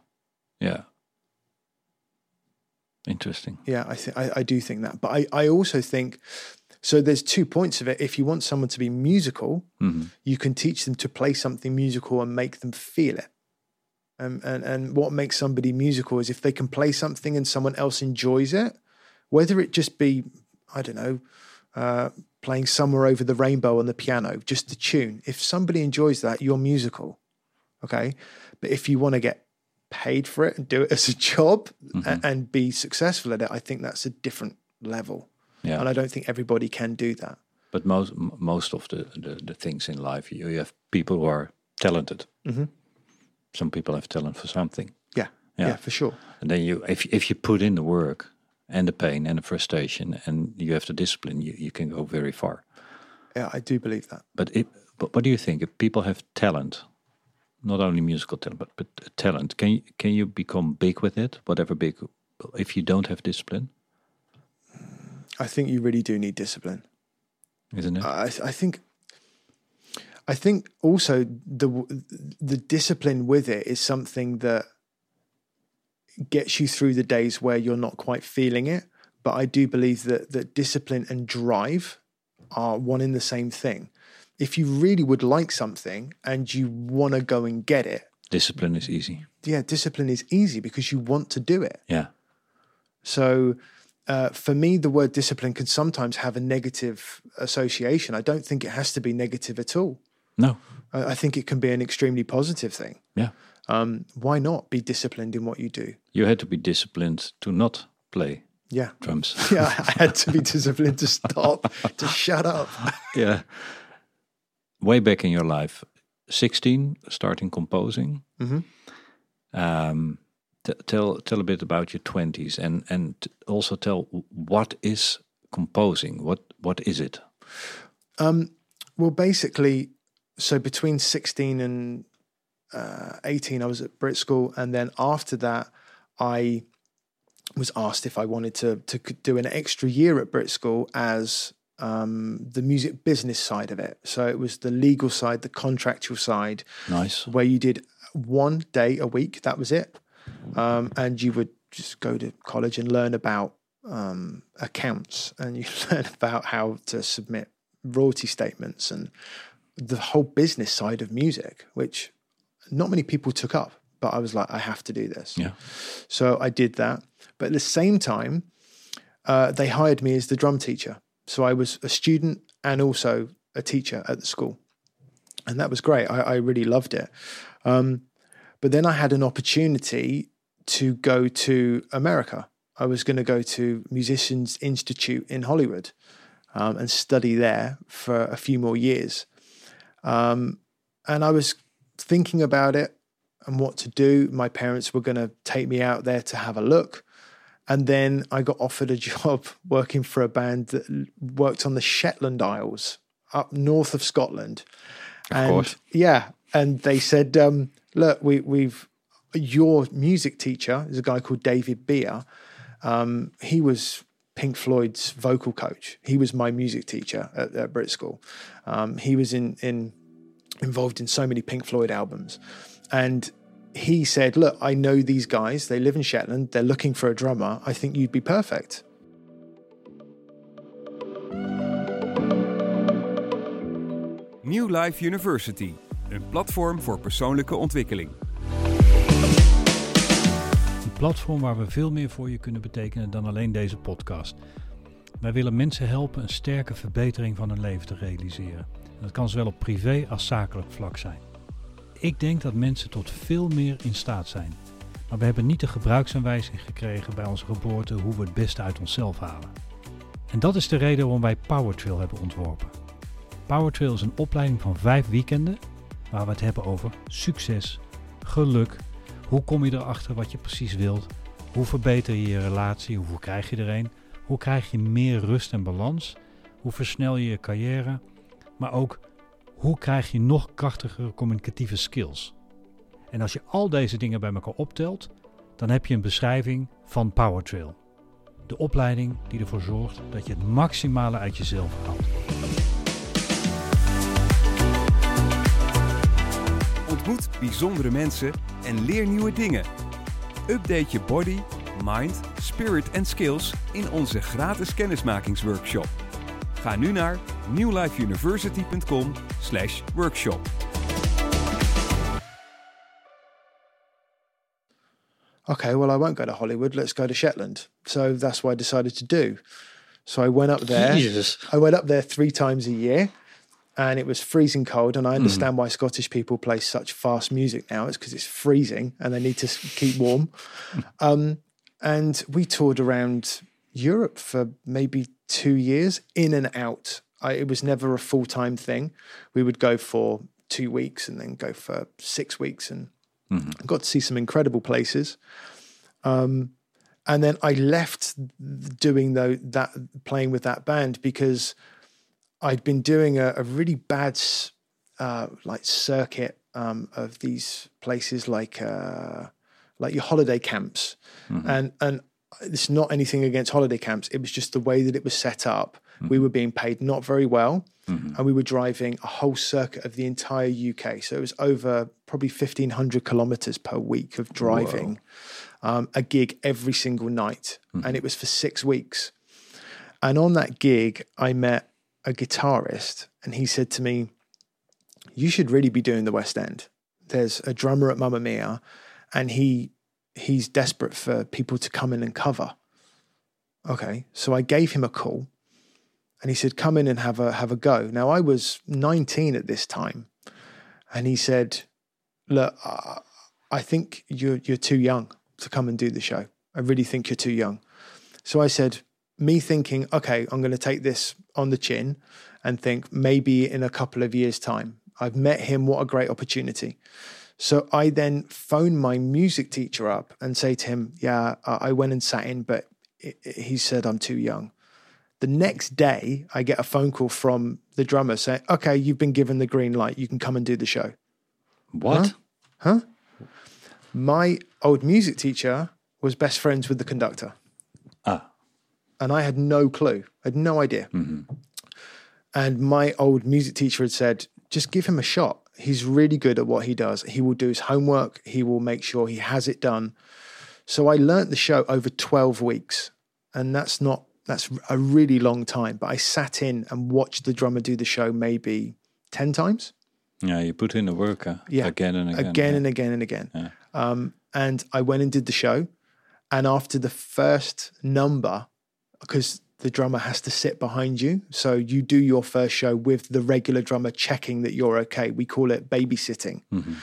yeah. Interesting. Yeah, I think I, I do think that. But I, I also think so there's two points of it. If you want someone to be musical, hmm you can teach them to play something musical and make them feel it. Um, and and what makes somebody musical is if they can play something and someone else enjoys it, whether it just be I don't know, uh, playing somewhere over the rainbow on the piano, just the tune. If somebody enjoys that, you're musical, okay. But if you want to get paid for it and do it as a job a- and, be successful at it, I think that's a different level. Yeah. And I don't think everybody can do that. But most m- most of the, the, the things in life, you, have people who are talented. Mhm. Some people have talent for something, Yeah, Yeah. yeah, for sure. and then you, if if you put in the work and the pain and the frustration, and you have the discipline, you, you can go very far. Yeah, I do believe that. But it, but what do you think? If people have talent, not only musical talent, but but talent, can you, can you become big with it? Whatever big, if you don't have discipline, I think you really do need discipline. isn't it? I, I think. I think also the the discipline with it is something that gets you through the days where you're not quite feeling it. But I do believe that that discipline and drive are one in the same thing. If you really would like something and you want to go and get it, discipline is easy. yeah, discipline is easy because you want to do it. Yeah, So uh, for me, the word discipline can sometimes have a negative association. I don't think it has to be negative at all. no, I, I think it can be an extremely positive thing. yeah. Um, why not be disciplined in what you do? You had to be disciplined to not play Yeah. drums. [laughs] Yeah, I had to be [laughs] disciplined to stop, to shut up. [laughs] yeah. Way back in your life, 16, starting composing. Mhm. Um, t- tell tell a bit about your 20s and and t- also tell what is composing? What what is it? Um, well, basically, so between 16 and uh, 18, I was at Brit School. And then after that, I was asked if I wanted to, to do an extra year at Brit School as um, the music business side of it. So it was the legal side, the contractual side, Nice. where you did one day a week. That was it, um, and you would just go to college and learn about um, accounts, and you [laughs] learn about how to submit royalty statements and the whole business side of music, which not many people took up. But I was like, I have to do this. Yeah. So I did that. But at the same time, uh, they hired me as the drum teacher. So I was a student and also a teacher at the school. And that was great. I, I really loved it. Um, but then I had an opportunity to go to America. I was going to go to Musicians Institute in Hollywood um, and study there for a few more years. Um, and I was thinking about it and what to do. My parents were going to take me out there to have a look. And then I got offered a [laughs] job working for a band that worked on the Shetland Isles up north of Scotland. and course. yeah, and they said, um, look, we, we've your music teacher is a guy called David Beer. Um, he was Pink Floyd's vocal coach. He was my music teacher at, at Brit School. Um, he was in in involved in so many Pink Floyd albums, and he said, "Look, I know these guys. They live in Shetland. They're looking for a drummer. I think you'd be perfect." New Life University, een platform voor persoonlijke ontwikkeling. Een platform waar we veel meer voor je kunnen betekenen dan alleen deze podcast. Wij willen mensen helpen een sterke verbetering van hun leven te realiseren. Dat kan zowel op privé als zakelijk vlak zijn. Ik denk dat mensen tot veel meer in staat zijn. Maar we hebben niet de gebruiksaanwijzing gekregen bij onze geboorte hoe we het beste uit onszelf halen. En dat is de reden waarom wij Powertrail hebben ontworpen. Powertrail is een opleiding van vijf weekenden waar we het hebben over succes, geluk, hoe kom je erachter wat je precies wilt? Hoe verbeter je je relatie? Hoe krijg je er een? Hoe krijg je meer rust en balans? Hoe versnel je je carrière? Maar ook hoe krijg je nog krachtigere communicatieve skills? En als je al deze dingen bij elkaar optelt, dan heb je een beschrijving van Powertrail. De opleiding die ervoor zorgt dat je het maximale uit jezelf haalt. Ontmoet bijzondere mensen en leer nieuwe dingen. Update je body, mind, spirit en skills in onze gratis kennismakingsworkshop. Ga nu naar newlifeuniversity.com/workshop. okay, well, I won't go to Hollywood. Let's go to Shetland. So that's what I decided to do. So I went up there. Jesus. I went up there three times a year and it was freezing cold. And I understand why Scottish people play such fast music now. It's because it's freezing and they need to keep warm. [laughs] um, and we toured around Europe for maybe two years, in and out. I, it was never a full time thing. We would go for two weeks and then go for six weeks and I got to see some incredible places. Um, and then I left doing tho- that, playing with that band because I'd been doing a, a really bad uh, like circuit um, of these places like uh, like your holiday camps, and and it's not anything against holiday camps. It was just the way that it was set up. We mm-hmm. were being paid not very well, mm-hmm. and we were driving a whole circuit of the entire UK. So it was over probably fifteen hundred kilometers per week of driving. Um, a gig every single night, mm-hmm. and it was for six weeks. And on that gig, I met a guitarist, and he said to me, "You should really be doing the West End. There's a drummer at Mamma Mia, and he he's desperate for people to come in and cover." Okay, so I gave him a call, and he said, "Come in and have a have a go." Now I was 19 at this time, and he said, "Look, I think you're you're too young to come and do the show. I really think you're too young." So I said, me thinking, okay, I'm going to take this on the chin and think maybe in a couple of years' time. I've met him. What a great opportunity. So I then phone my music teacher up and say to him, yeah, I went and sat in, but he said I'm too young. The next day, I get a phone call from the drummer saying, okay, you've been given the green light. You can come and do the show. What? Huh? My old music teacher was best friends with the conductor. Ah. And I had no clue. I had no idea. And my old music teacher had said, just give him a shot. He's really good at what he does. He will do his homework. He will make sure he has it done. So I learnt the show over 12 weeks. And that's not, that's a really long time. But I sat in and watched the drummer do the show maybe 10 times. Yeah, you put in the work uh, Yeah. again and again. again yeah. and again and again. Yeah. Um, and I went and did the show. And after the first number, because the drummer has to sit behind you, so you do your first show with the regular drummer checking that you're okay. We call it babysitting Mm-hmm.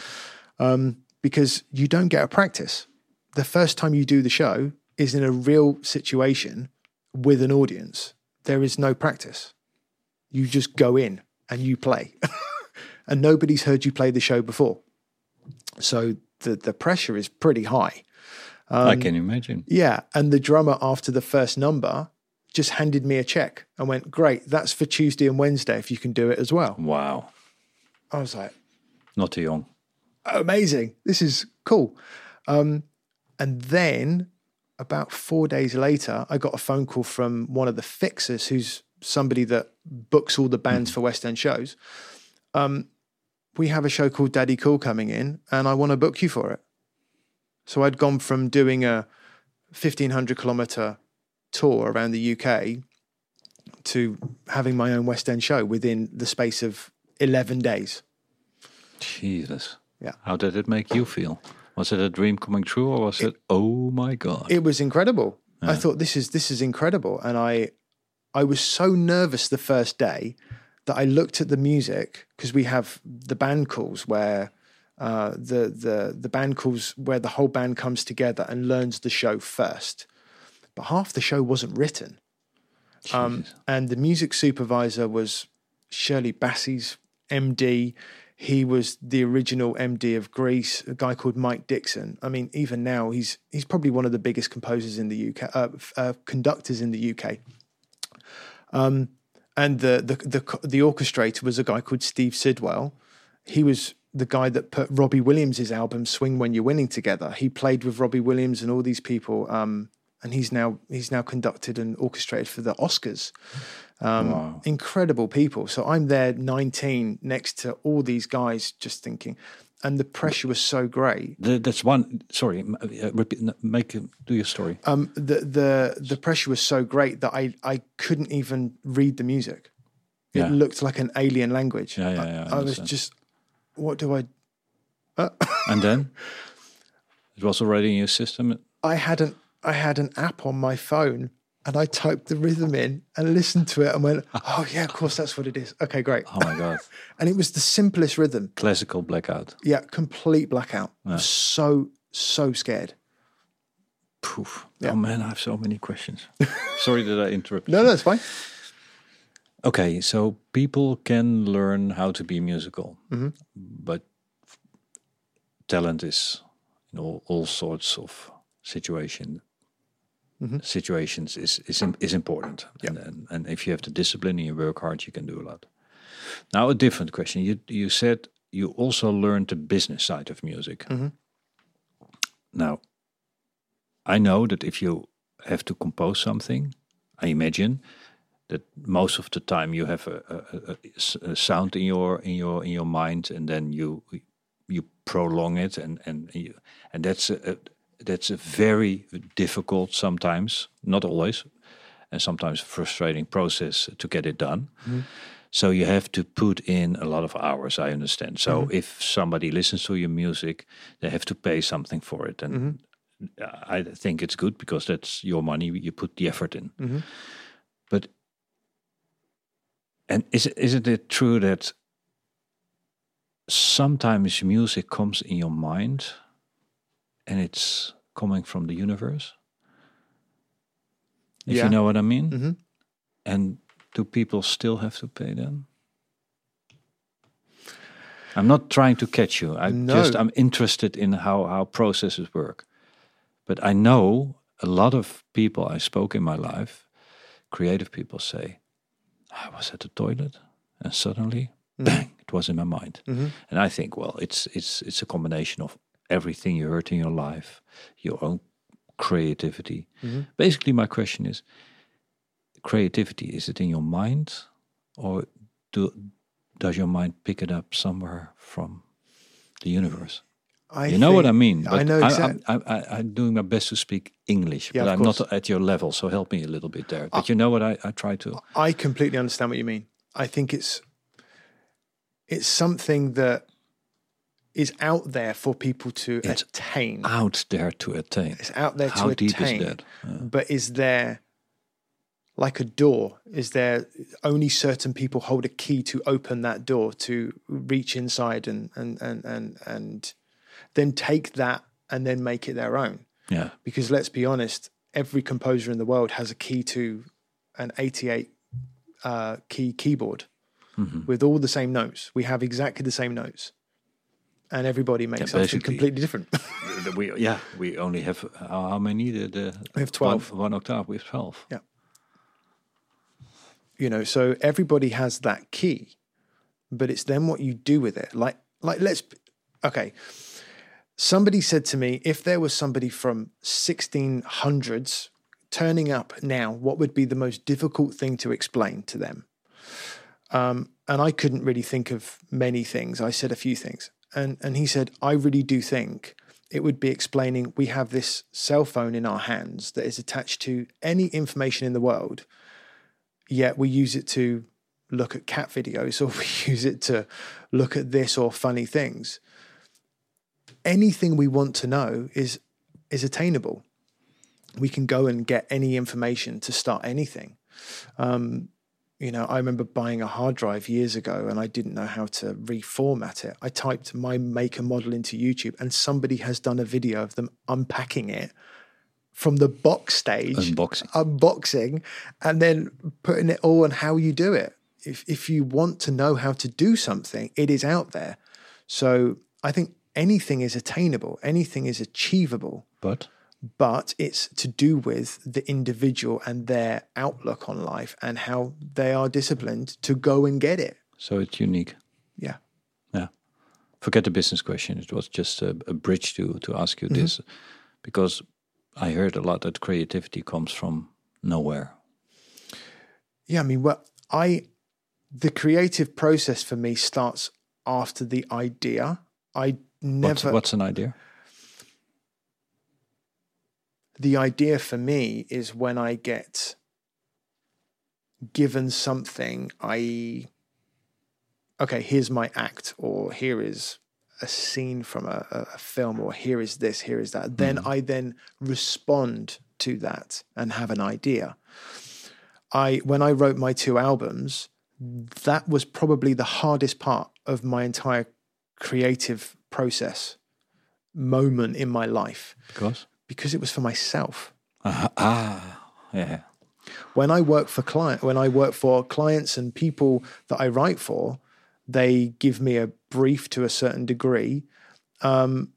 um, because you don't get a practice. The first time you do the show is in a real situation with an audience. There is no practice. You just go in and you play. [laughs] and nobody's heard you play the show before. So the, the pressure is pretty high. Um, I can imagine. Yeah. And the drummer, after the first number, just handed me a check and went, Great, that's for Tuesday and Wednesday if you can do it as well. Wow, I was like, not too young. amazing. This is cool. Um, and then about four days later, I got a phone call from one of the fixers, who's somebody that books all the bands for West End shows. Um, we have a show called Daddy Cool coming in, and I want to book you for it. So I'd gone from doing a 1500 kilometer tour around the UK to having my own West End show within the space of 11 days. Jesus. Yeah. How did it make you feel? Was it a dream coming true, or was it? oh my god! it was incredible. I thought this is this is incredible, and I I was so nervous the first day that I looked at the music because we have the band calls where uh, the the the band calls where the whole band comes together and learns the show first, but half the show wasn't written, um, and the music supervisor was Shirley Bassey's MD. He was the original MD of Grease, a guy called Mike Dixon. I mean, even now, he's he's probably one of the biggest composers in the UK, uh, uh, conductors in the UK. Um, and the, the the the orchestrator was a guy called Steve Sidwell. He was the guy that put Robbie Williams' album "Swing When You're Winning" together. He played with Robbie Williams and all these people, um, and he's now he's now conducted and orchestrated for the Oscars. Um, Wow. Incredible people. So I'm there, 19, next to all these guys, just thinking, and the pressure was so great. Th- That's one. Sorry, uh, repeat. Make do your story. Um, the the the pressure was so great that I I couldn't even read the music. It Yeah. looked like an alien language. Yeah, yeah, I- yeah, I I, was just, what do I? And then [laughs] it was already in your system. I had an I had an app on my phone and I typed the rhythm in and listened to it and went, [laughs] oh yeah, of course that's what it is. Okay, great. Oh my god! [laughs] And it was the simplest rhythm. Classical blackout. Yeah, complete blackout. Was so so scared. Poof. Yeah. Oh man, I have so many questions. [laughs] sorry that I interrupted. No, no, it's fine. Okay, so people can learn how to be musical, Mm-hmm. but talent is in all, all sorts of situation Mm-hmm. situations is is is important. And, and and if you have the discipline and you work hard, you can do a lot. Now, a different question. You you said you also learned the business side of music. Mm-hmm. Now, I know that if you have to compose something, I imagine that most of the time you have a sound in your in your in your mind, and then you you prolong it, and and you, and that's a, a that's a very difficult sometimes, not always, and sometimes frustrating process to get it done. Mm-hmm. So you have to put in a lot of hours. I understand. So mm-hmm. if somebody listens to your music, they have to pay something for it, and mm-hmm. I think it's good because that's your money. You put the effort in. But and is isn't it true that sometimes music comes in your mind and it's coming from the universe? If Yeah. you know what I mean. Mhm. And do people still have to pay then? I'm not trying to catch you. I No. just I'm interested in how how processes work. But I know a lot of people I spoke in my life, creative people say, I was at the toilet and suddenly bang, it was in my mind. And I think, well, it's it's it's a combination of everything you heard in your life, your own creativity. Mm-hmm. Basically my question is creativity, is it in your mind or do does your mind pick it up somewhere from the universe? I you know what I mean? I know I, exactly. I, I, I, I'm doing my best to speak English, Yeah, but I'm not at your level, so help me a little bit there. Uh, but you know what I, I try to. I completely understand what you mean. I think it's it's something that is out there for people to It's attain. Out there to attain. It's out there How to deep attain. is that? Uh, But is there like a door? Is there only certain people hold a key to open that door to reach inside and and and and and then take that and then make it their own? yeah, because let's be honest, every composer in the world has a key to an 88 uh, key keyboard Mm-hmm. with all the same notes. We have exactly the same notes, and everybody makes something completely different. [laughs] we yeah we only have uh, how many the, the We have 12. one, one octave we have twelve. Yeah. you know, so everybody has that key, but it's then what you do with it. Like, like let's okay. Somebody said to me, if there was somebody from 1600s turning up now, what would be the most difficult thing to explain to them? Um, and I couldn't really think of many things. I said a few things. And, and he said, I really do think it would be explaining we have this cell phone in our hands that is attached to any information in the world, yet we use it to look at cat videos or [laughs] we use it to look at this or funny things. Anything we want to know is is attainable. We can go and get any information to start anything. Um, you know, I remember buying a hard drive years ago and I didn't know how to reformat it. I typed my make and model into YouTube and somebody has done a video of them unpacking it from the box stage, Unboxing. unboxing, and then putting it all on how you do it. If if you want to know how to do something, it is out there. So I think anything is attainable, anything is achievable But but it's to do with the individual and their outlook on life and how they are disciplined to go and get it. so it's unique. Yeah. Yeah. Forget the business question. It was just a, a bridge to to ask you this, mm-hmm. because I heard a lot that creativity comes from nowhere. Yeah. I mean, well, I, the creative process for me starts after the idea. I never, What's, what's an idea? The idea for me is when I get given something, I, okay, here's my act, or here is a scene from a, a film, or here is this, here is that. Then mm. I then respond to that and have an idea. I, when I wrote my two albums, that was probably the hardest part of my entire creative process moment in my life Because because it was for myself. ah, ah yeah. When I work for client, when I work for clients and people that I write for, they give me a brief to a certain degree, um,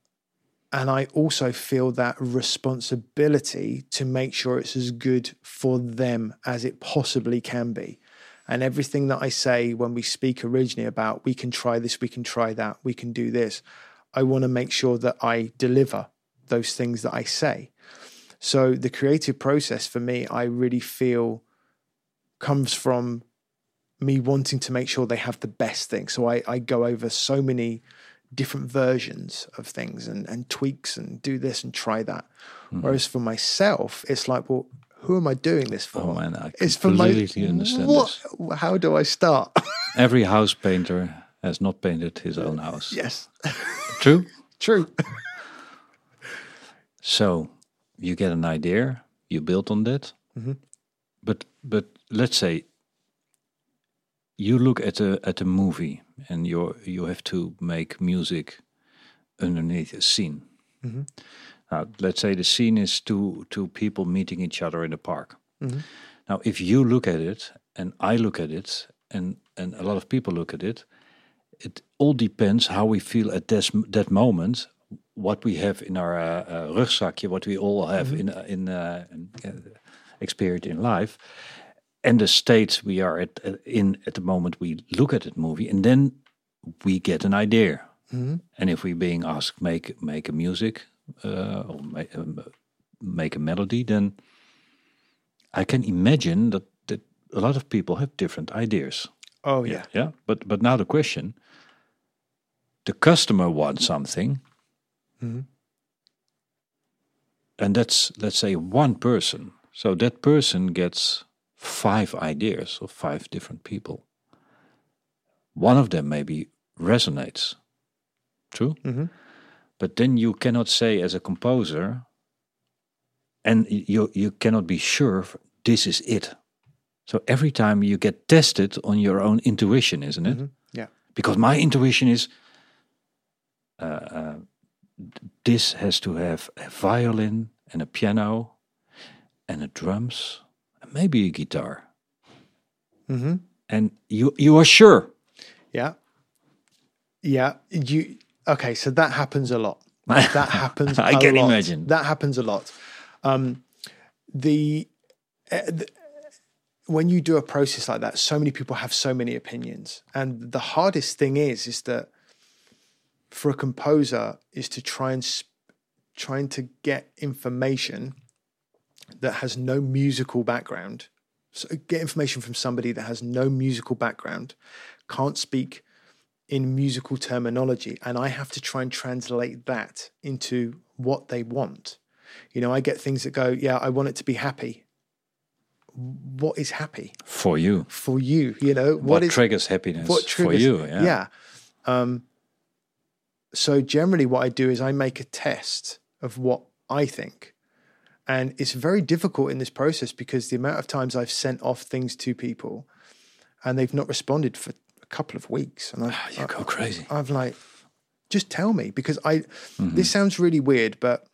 and I also feel that responsibility to make sure it's as good for them as it possibly can be. And everything that I say when we speak originally about we can try this, we can try that, we can do this, I want to make sure that I deliver those things that I say. So the creative process for me, I really feel comes from me wanting to make sure they have the best thing. So I, I go over so many different versions of things and, and tweaks and do this and try that. Hmm. Whereas for myself, it's like, well, who am I doing this for? Oh man, I it's for my completely understand what, this. How do I start? [laughs] Every house painter has not painted his own house. yes, True. [laughs] true. So you get an idea, you build on that, mm-hmm. but but let's say you look at a at a movie and you you have to make music underneath a scene. Mm-hmm. Now, let's say the scene is two two people meeting each other in a park. Mm-hmm. Now, if you look at it and I look at it and and a lot of people look at it, it all depends how we feel at this, that moment, what we have in our uh, uh, rugzakje, what we all have in uh, in, uh, in uh, experienced in life, and the state we are at uh, in at the moment we look at that movie, and then we get an idea. And if we're being asked make make a music uh, or make, um, make a melody, then I can imagine that, that a lot of people have different ideas. Oh yeah. Yeah. But but now the question: the customer wants something, Mhm. and that's let's say one person. So that person gets five ideas of five different people. One of them maybe resonates. True. Mhm. But then you cannot say as a composer, and you you cannot be sure this is it. So every time you get tested on your own intuition, isn't it? Mhm. Yeah. Because my intuition is uh, uh, this has to have a violin and a piano and a drums and maybe a guitar. hmm And you you are sure. Yeah. Yeah. You okay? So that happens a lot. [laughs] That happens. I a can lot. imagine. That happens a lot. Um, the, uh, the when you do a process like that, so many people have so many opinions, and the hardest thing is is that for a composer is to try and sp- trying to get information that has no musical background. So get information from somebody that has no musical background, can't speak in musical terminology, and I have to try and translate that into what they want. You know, I get things that go, yeah, I want it to be happy. What is happy For you. for you? You know, What, what is triggers happiness what for you? Yeah. yeah. Um, so generally, what I do is I make a test of what I think, and it's very difficult in this process because the amount of times I've sent off things to people, and they've not responded for a couple of weeks, and I, Ah, You go crazy. I've like, just tell me because I. Mm-hmm. This sounds really weird, but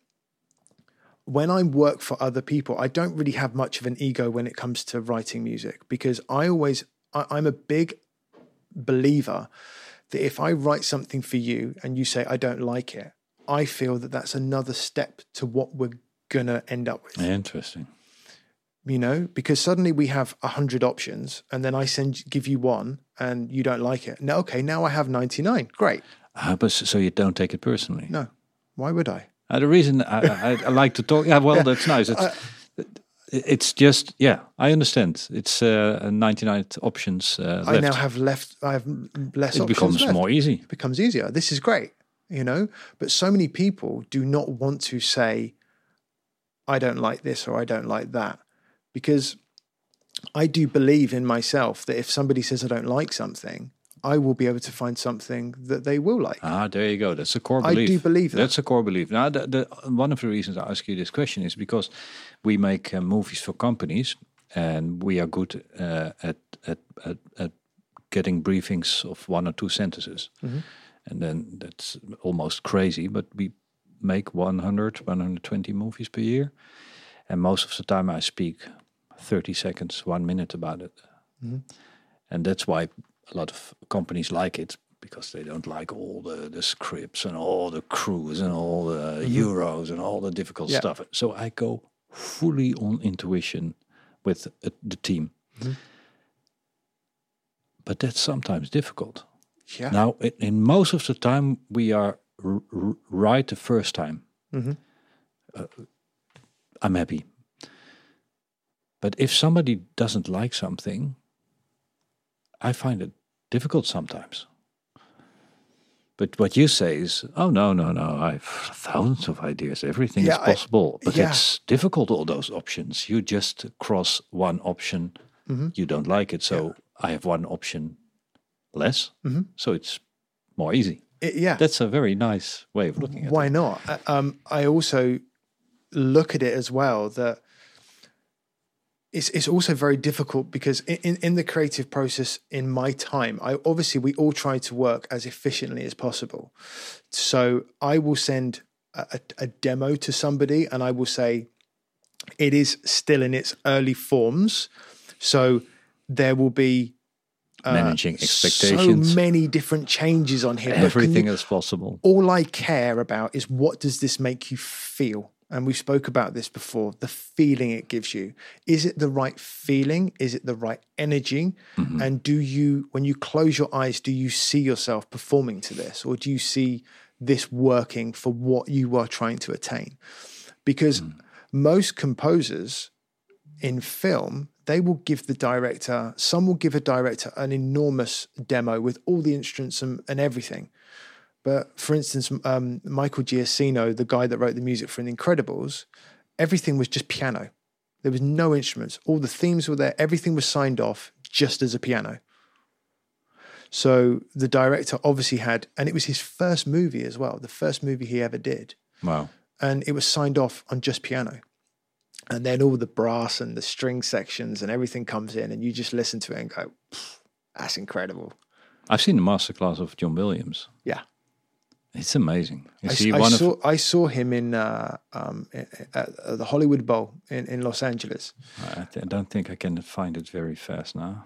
when I work for other people, I don't really have much of an ego when it comes to writing music because I always I, I'm a big believer that if I write something for you and you say I don't like it, I feel that that's another step to what we're gonna end up with. Interesting. You know, because suddenly we have a hundred options, and then I send give you one and you don't like it. Now, okay, now I have ninety nine. Great. Ah, but so you don't take it personally. No, why would I? Uh, the reason I, I, I like to talk, yeah, well, that's nice. It's, it's just, yeah, I understand. It's uh, 99 options uh, I now have left. I have less. it becomes left. more easy. It becomes easier. This is great, you know. But so many people do not want to say, "I don't like this" or "I don't like that," because I do believe in myself that if somebody says I don't like something, I will be able to find something that they will like. Ah, there you go. That's a core belief. I do believe that. That's a core belief. Now, the, the, one of the reasons I ask you this question is because we make uh, movies for companies, and we are good uh, at, at at at getting briefings of one or two sentences, Mm-hmm. and then that's almost crazy. But we make 100, 120 movies per year, and most of the time I speak 30 seconds, one minute about it, Mm-hmm. and that's why a lot of companies like it because they don't like all the, the scripts and all the crews and all the euros and all the difficult Yeah. stuff. So I go fully on intuition with uh, the team. But that's sometimes difficult. Yeah. Now, in, in most of the time, we are r- r- right the first time. Mhm. Uh, I'm happy. But if somebody doesn't like something, I find it difficult sometimes. But what you say is, oh no, no, no! I have thousands of ideas. Everything Yeah, is I- possible, but yeah. it's difficult. All those options. You just cross one option. Mm-hmm. You don't like it, so I have one option less. Mhm. So it's more easy. It- yeah. That's a very nice way of looking at Why it. Why not? Um, I also look at it as well that it's it's also very difficult because in, in, the creative process in my time, I obviously we all try to work as efficiently as possible. So I will send a, a, a demo to somebody and I will say it is still in its early forms. So there will be uh, Managing expectations. So many different changes on here. Everything you- is possible. all I care about is what does this make you feel? And we spoke about this before the feeling it gives you. Is it the right feeling? Is it the right energy? Mm-hmm. And do you, when you close your eyes, do you see yourself performing to this? Or do you see this working for what you are trying to attain? Because mm. most composers in film, they will give the director, some will give a director an enormous demo with all the instruments and, and everything. But for instance, um, Michael Giacchino, the guy that wrote the music for The Incredibles, everything was just piano. There was no instruments. All the themes were there. Everything was signed off just as a piano. So the director obviously had, and it was his first movie as well, the first movie he ever did. Wow. And it was signed off on just piano. And then all the brass and the string sections and everything comes in, and you just listen to it and go, that's incredible. I've seen the masterclass of John Williams. Yeah. It's amazing. You I, I saw, of I saw him in uh, um, at, the Hollywood Bowl in, in Los Angeles. I th- I don't think I can find it very fast now.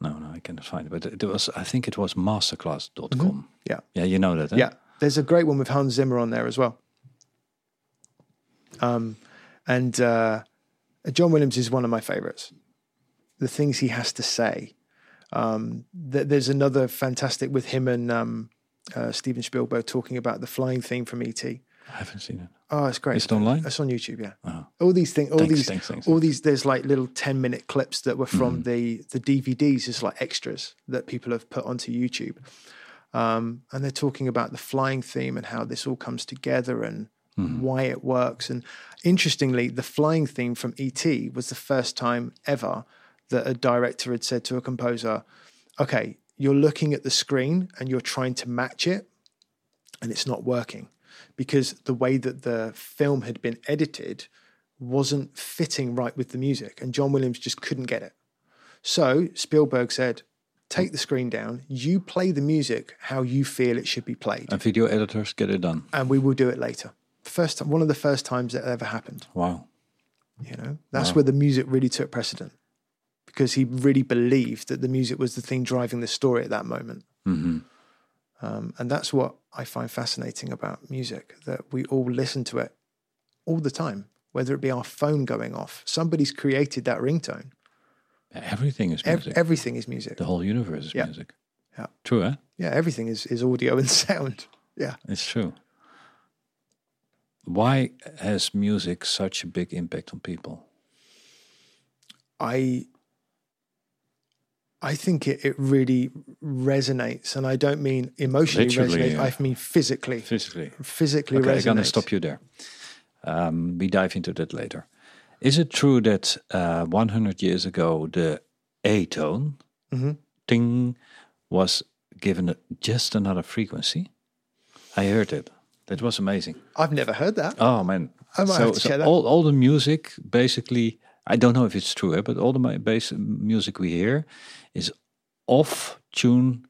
No, no, I cannot find it. But it was, I think it was masterclass.com. Yeah. Yeah, you know that. eh? Yeah, there's a great one with Hans Zimmer on there as well. Um, and uh, John Williams is one of my favorites. The things he has to say. Um, th- there's another fantastic with him and um, uh, Steven Spielberg talking about the flying theme from ET. I haven't seen it. Oh, it's great. Is it online? It's on YouTube. Yeah. Oh. All these things. All Thanks, these. thanks, thanks, all these. There's like little ten minute clips that were from Mm-hmm. the the DVDs, as like extras that people have put onto YouTube. Um, and they're talking about the flying theme and how this all comes together and Mm-hmm. why it works. And interestingly, the flying theme from ET was the first time ever that a director had said to a composer, "Okay, you're looking at the screen and you're trying to match it, and it's not working." because the way that the film had been edited wasn't fitting right with the music, and John Williams just couldn't get it. So Spielberg said, "Take the screen down. You play the music how you feel it should be played, And video editors get it done. and we will do it later." First, time, one of the first times that ever happened. Wow. You know, that's where the music really took precedent because he really believed that the music was the thing driving the story at that moment. hmm Um, and that's what I find fascinating about music that we all listen to it all the time, whether it be our phone going off. Somebody's created that ringtone. Everything is Ev- music. everything is music. the whole universe is Yeah. music. Yeah. True, eh? Yeah, everything is, is audio and [laughs] sound. Yeah. It's true. Why has music such a big impact on people? I I think it, it really resonates. And I don't mean emotionally Literally, resonate, yeah. I mean physically. Physically. Physically Okay, I'm going to stop you there. Um, we dive into that later. Is it true that uh, 100 years ago the A tone, Mhm. ting, was given a, just another frequency? I heard it. That was amazing. I've never heard that. Oh man! I might so, have to so check that. all all the music basically, I don't know if it's true, eh, but all the base music we hear is off tune.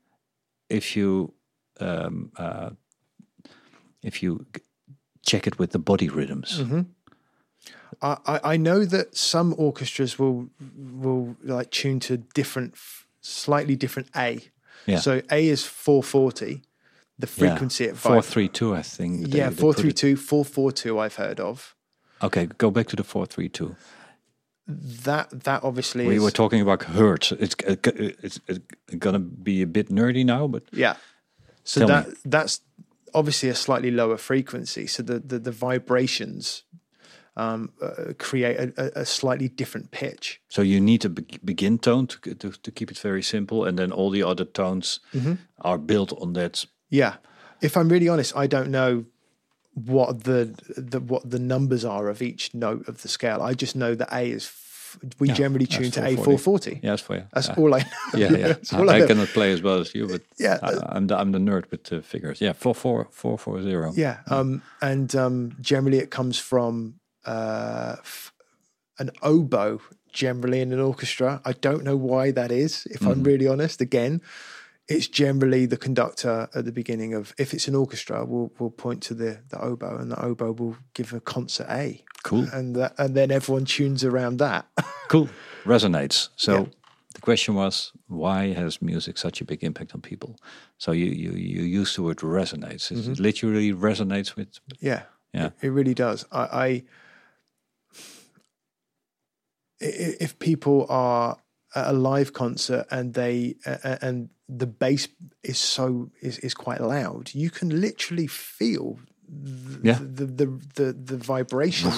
If you um, uh, if you check it with the body rhythms, Mm-hmm. I, I- know that some orchestras will will like tune to different, slightly different A. Yeah. So A is 440, the frequency at four three two, I think. they- Yeah, four three two, four four two. I've heard of Okay, go back to the four three two. That. That obviously We is were talking about hertz. It's it's uh, gonna be a bit nerdy now, but yeah. So Tell me. that that's obviously a slightly lower frequency. So the the, the vibrations um, uh, create a, a- a slightly different pitch. So you need a be- begin tone to, to to keep it very simple, and then all the other tones Mm-hmm. are built on that. Yeah. If I'm really honest, I don't know what the, the what the numbers are of each note of the scale. I just know that A is f- we Yeah, generally tune to A440. Yes, for you. That's Yeah. all I know. Yeah, [laughs] yeah. I I, cannot play as well as you, but Yeah, I, I'm the I'm the nerd with the figures. Yeah, four four four four zero. Yeah. Um, and um, generally it comes from uh, f- an oboe, generally in an orchestra. I don't know why that is, if Mm-hmm. I'm really honest. Again, it's generally the conductor at the beginning of, if it's an orchestra, we'll, we'll point to the, the oboe and the oboe will give a concert A. Cool, And, that, and then everyone tunes around that. [laughs] cool. Resonates. So Yeah. the question was, why has music such a big impact on people? So you you you use the word resonates. It Mm-hmm. literally resonates with. Yeah. Yeah. It, it really does. I, I if people are a live concert and they uh, and the bass is so is, is quite loud, you can literally feel the Yeah. the, the the the vibration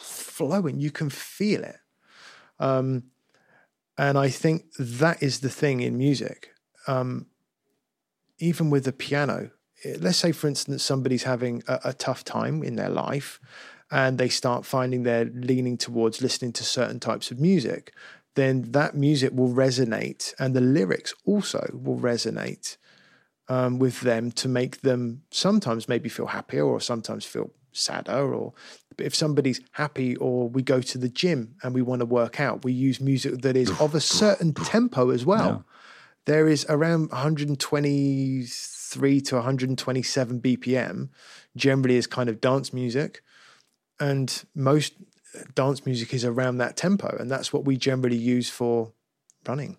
flowing. You can feel it. Um, and I think that is the thing in music. Um, even with the piano, let's say, for instance, somebody's having a, a tough time in their life and they start finding they're leaning towards listening to certain types of music, then that music will resonate and the lyrics also will resonate um, with them to make them sometimes maybe feel happier or sometimes feel sadder or if somebody's happy or we go to the gym and we want to work out we use music that is of a [laughs] certain tempo as well Yeah. there is around 123 to 127 bpm generally is kind of dance music and most dance music is around that tempo and that's what we generally use for running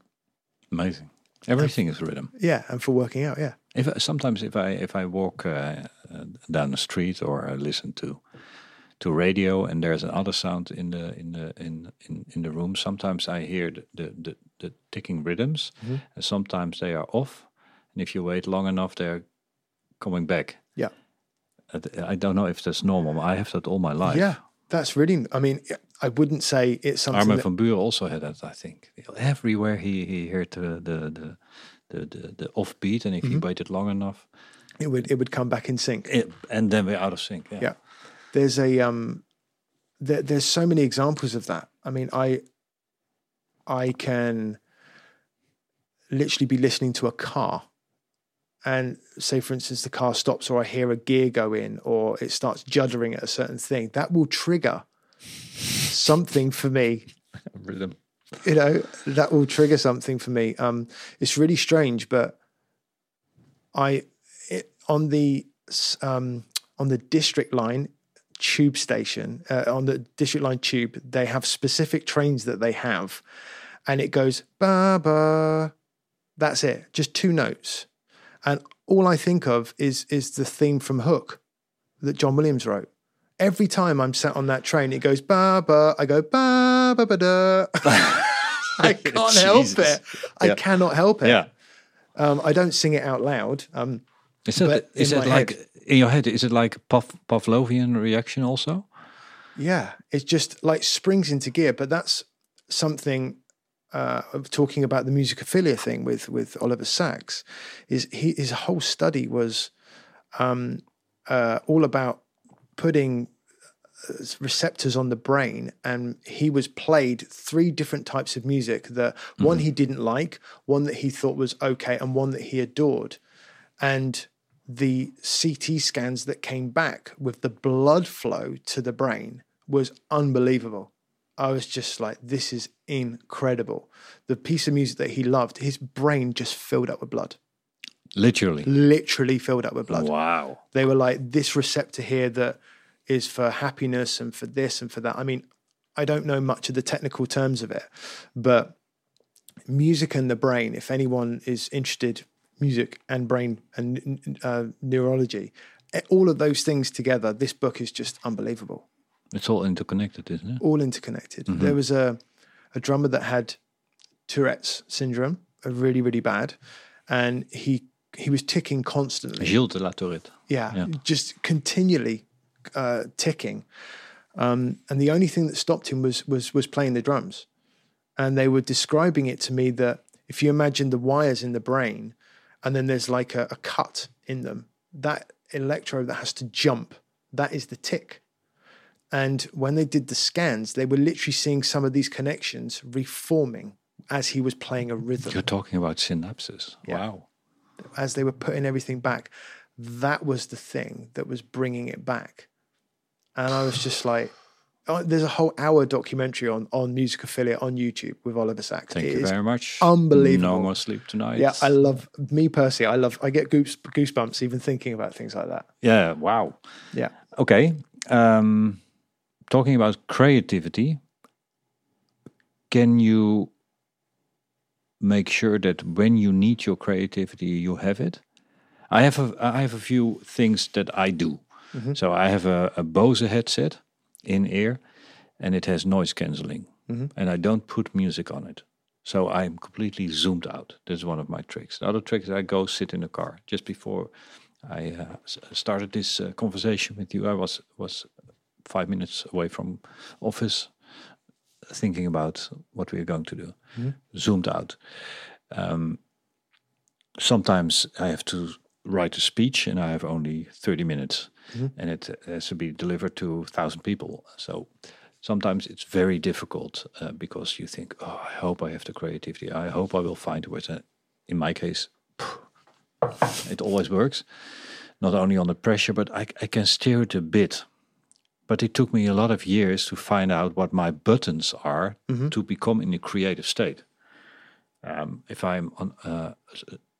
Amazing. Everything is rhythm. yeah and for working out yeah If sometimes if I if I walk uh, uh, down the street or I listen to to radio and there's another sound in the in the in in, in the room, sometimes I hear the the, the, the ticking rhythms, and sometimes they are off. And if you wait long enough, they're coming back. yeah I don't know if that's normal. I have that all my life. yeah that's really i mean i wouldn't say it's something Armin that, van Buuren also had that. I think everywhere he he heard the the the the, the, the offbeat, and if Mm-hmm. he waited long enough, it would it would come back in sync it, and then we're out of sync. Yeah. Yeah. There's a um there, there's so many examples of that. I mean, I I can literally be listening to a car and say for instance the car stops or I hear a gear go in or it starts juddering at a certain thing. That will trigger something for me [laughs] Rhythm. you know that will trigger something for me um it's really strange but i it, on the um on the district line tube station uh, on the district line tube they have specific trains that they have and it goes ba ba that's it just two notes and all i think of is is the theme from hook that john williams wrote every time i'm sat on that train it goes ba ba i go ba ba ba da [laughs] i can't help it i Yeah. cannot help it Yeah. um, i don't sing it out loud um, Is that But is in it my like in your head? Is it like Pav, Pavlovian reaction also? Yeah, it just like springs into gear. But that's something uh, of talking about the musicophilia thing with with Oliver Sacks. Is he his whole study was um, uh, all about putting uh, receptors on the brain, and he was played three different types of music. That one he didn't like, one that he thought was okay, and one that he adored, and the CT scans that came back with the blood flow to the brain was unbelievable. I was just like, this is incredible. The piece of music that he loved, his brain just filled up with blood, Literally. literally filled up with blood. Wow. They were like, this receptor here that is for happiness and for this and for that. I mean, I don't know much of the technical terms of it, but music and the brain, if anyone is interested, music and brain and uh, neurology, all of those things together, this book is just unbelievable, It's all interconnected, isn't it? all interconnected. There was a, a drummer that had Tourette's syndrome, a really, really bad, and he he was ticking constantly. Gilles de la Tourette. Yeah, Yeah. just continually uh, ticking. Um, and the only thing that stopped him was was was playing the drums. And they were describing it to me that if you imagine the wires in the brain, and then there's like a, a cut in them, that electrode that has to jump, that is the tick. And when they did the scans, they were literally seeing some of these connections reforming as he was playing a rhythm You're talking about synapses. Yeah. Wow. as they were putting everything back, that was the thing that was bringing it back. And I was just like, oh, there's a whole hour documentary on on musicophilia on YouTube with Oliver Sacks. Thank It you very much. unbelievable. No more sleep tonight. Yeah, I love me personally. I love. I get goose, goosebumps even thinking about things like that. Yeah. Wow. Yeah. Okay. Um, talking about creativity, can you make sure that when you need your creativity, you have it? I have a I have a few things that I do. So I have a, a Bose headset in ear, and it has noise cancelling, and I don't put music on it. So I'm completely zoomed out. That's one of my tricks. The other trick is I go sit in the car. Just before I uh, started this uh, conversation with you, I was was five minutes away from office, thinking about what we are going to do, zoomed out. Um, sometimes I have to write a speech and I have only 30 minutes and it has to be delivered to 1,000 people. So sometimes it's very difficult uh, because you think, oh, I hope I have the creativity. I hope I will find words. In my case, it always works. Not only on the pressure, but I, I can steer it a bit. But it took me a lot of years to find out what my buttons are to become in a creative state. Um, if I'm on, uh,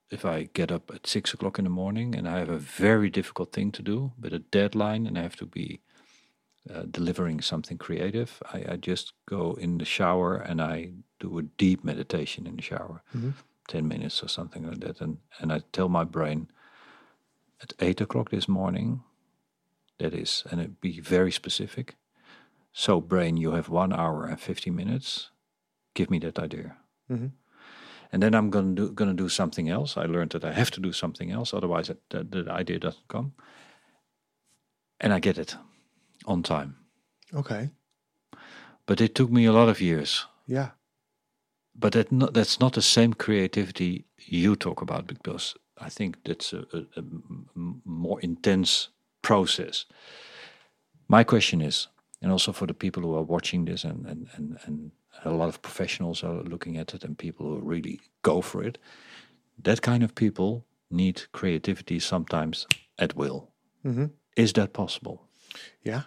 if I get up at six o'clock in the morning and I have a very difficult thing to do with a deadline and I have to be uh, delivering something creative, I, I just go in the shower and I do a deep meditation in the shower, ten minutes or something like that, and and I tell my brain at eight o'clock this morning, that is, and it be very specific. So, brain, you have one hour and fifty minutes. Give me that idea mm-hmm. and then I'm gonna do gonna do something else. I learned that I have to do something else, otherwise that, the idea doesn't come. And I get it on time, Okay. but it took me a lot of years. Yeah. But that not, that's not the same creativity you talk about because I think that's a more intense process. My question is, and also for the people who are watching this, and and and, and a lot of professionals are looking at it, and people who really go for it. That kind of people need creativity sometimes at will. Mm-hmm. Is that possible? Yeah.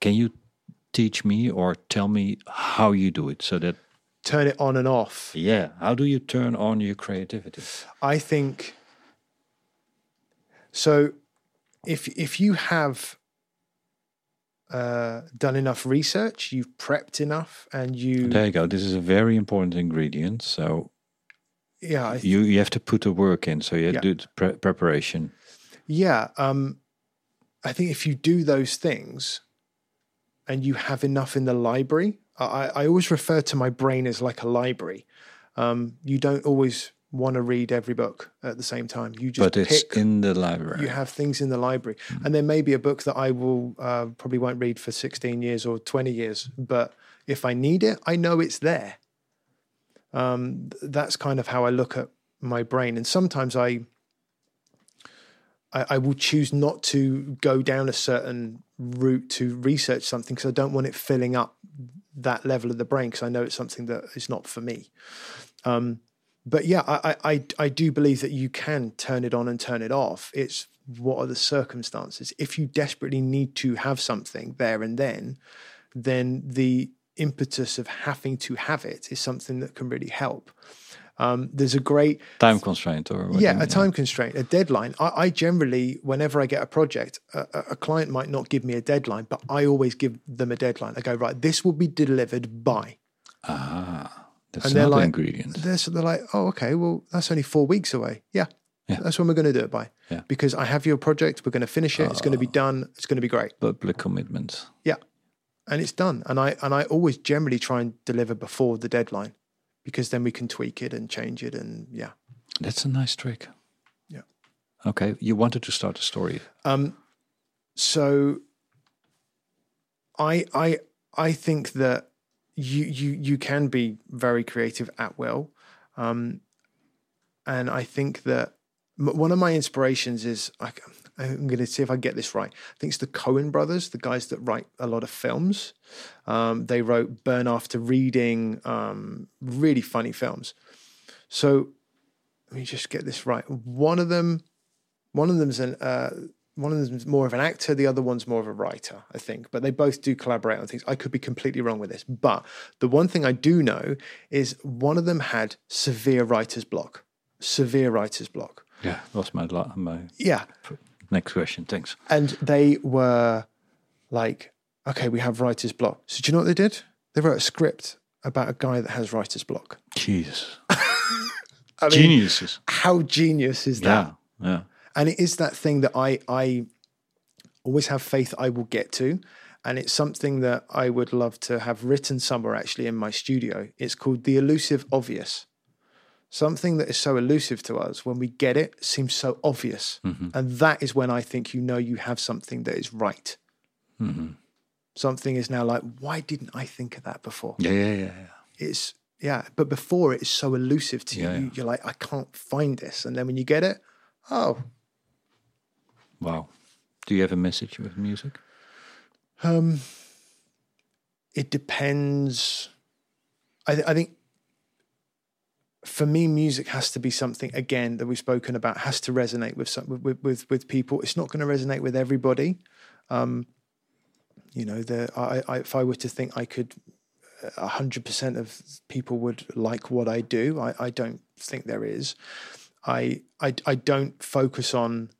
Can you teach me or tell me how you do it so that Turn it on and off. yeah, how do you turn on your creativity? I think so. If if you have uh, done enough research, you've prepped enough, and you There you go. This is a very important ingredient. So yeah I, you you have to put the work in. So you have Yeah. to do the pre- preparation. yeah. Um, I think if you do those things, and you have enough in the library, I, I always refer to my brain as like a library. Um, you don't always want to read every book at the same time. You just but it's pick in the library. you have things in the library and there may be a book that i will uh, probably won't read for 16 years or 20 years but if i need it i know it's there um, th- that's kind of how i look at my brain and sometimes i I, I will choose not to go down a certain route to research something because I don't want it filling up that level of the brain because I know it's something that is not for me. Um, but yeah, I, I, I do believe that you can turn it on and turn it off. It's what are the circumstances? If you desperately need to have something there and then, then the impetus of having to have it is something that can really help. Um, there's a great time constraint or yeah, a time constraint, a deadline. I, I generally, whenever I get a project, a, a- a client might not give me a deadline, but I always give them a deadline. I go, right, this will be delivered by. Ah, that's And they're like, ingredient. They're, so they're like, oh, okay, well, that's only four weeks away. Yeah, Yeah. that's when we're going to do it by. Yeah. Because I have your project, we're going to finish it, it's going to be done, it's going to be great. Public commitment. Yeah, and it's done. And I and I always generally try and deliver before the deadline, because then we can tweak it and change it, and yeah. That's a nice trick. Yeah. Okay, you wanted to start a story. Um, so I I I think that you you you can be very creative at will, um, and I think that one of my inspirations is I, I'm going to see if I get this right. I think it's the Coen brothers, the guys that write a lot of films. Um, they wrote Burn After Reading, um, really funny films. So let me just get this right. One of them one of them's an uh, one of them's more of an actor, the other one's more of a writer, I think. But they both do collaborate on things. I could be completely wrong with this, but the one thing I do know is one of them had severe writer's block. Severe writer's block. Yeah, that's my my Yeah, next question. Thanks. and they were like, "Okay, we have writer's block." So do you know what they did? They wrote a script about a guy that has writer's block. Jesus, [laughs] I mean, geniuses. how genius is that? Yeah, yeah. And it is that thing that I I always have faith I will get to, and it's something that I would love to have written somewhere actually in my studio. It's called the elusive obvious. Something that is so elusive to us when we get it seems so obvious, mm-hmm. and that is when I think you know you have something that is right. Mm-hmm. Something is now like, why didn't I think of that before? Yeah, yeah, yeah, yeah. It's yeah, but before it is so elusive to Yeah, you. yeah. You're like, I can't find this, and then when you get it, oh, Wow. Do you have a message with music? Um, it depends. I, th- I think for me, music has to be something again that we've spoken about. Has to resonate with some with with, with people. It's not going to resonate with everybody. Um, you know, the I, I if I were to think I could, a hundred percent of people would like what I do. I, I don't think there is. I, I I don't focus on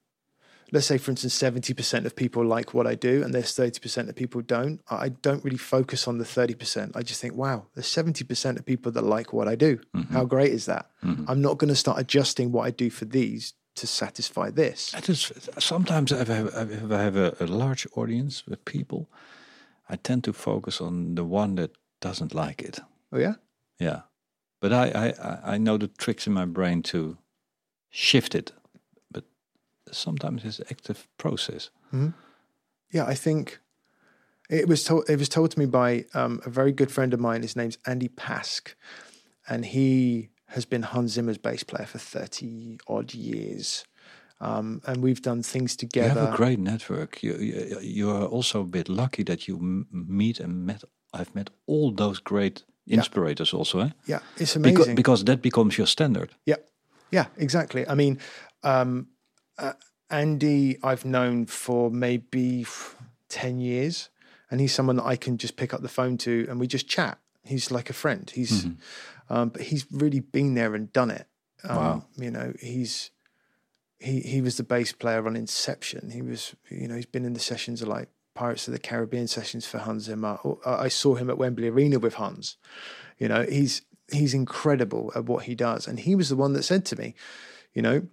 let's say for instance 70% of people like what i do and there's 30% of people don't i don't really focus on the 30% i just think wow there's 70% of people that like what i do. Mm-hmm. How great is that? Mm-hmm. I'm not going to start adjusting what i do for these to satisfy this. I just sometimes if I have, if I have a, a large audience with people, I tend to focus on the one that doesn't like it. oh yeah? Yeah, but I I, I- know the tricks in my brain to shift it, sometimes it's active process. yeah i think it was told it was told to me by um, a very good friend of mine his name's andy pask and he has been hans zimmer's bass player for 30 odd years um, and we've done things together. You have a great network. You you, you are also a bit lucky that you m- meet and met. I've met all those great inspirators also, eh? yeah it's amazing because that becomes your standard. Yeah, yeah, exactly. I mean, um, uh, Andy, I've known for maybe ten years, and he's someone that I can just pick up the phone to, and we just chat. He's like a friend. He's, um, but he's really been there and done it. Um, Wow. You know, he's he he was the bass player on Inception. He was, you know, he's been in the sessions of like Pirates of the Caribbean sessions for Hans Zimmer. I I saw him at Wembley Arena with Hans. You know, he's he's incredible at what he does, and he was the one that said to me, you know,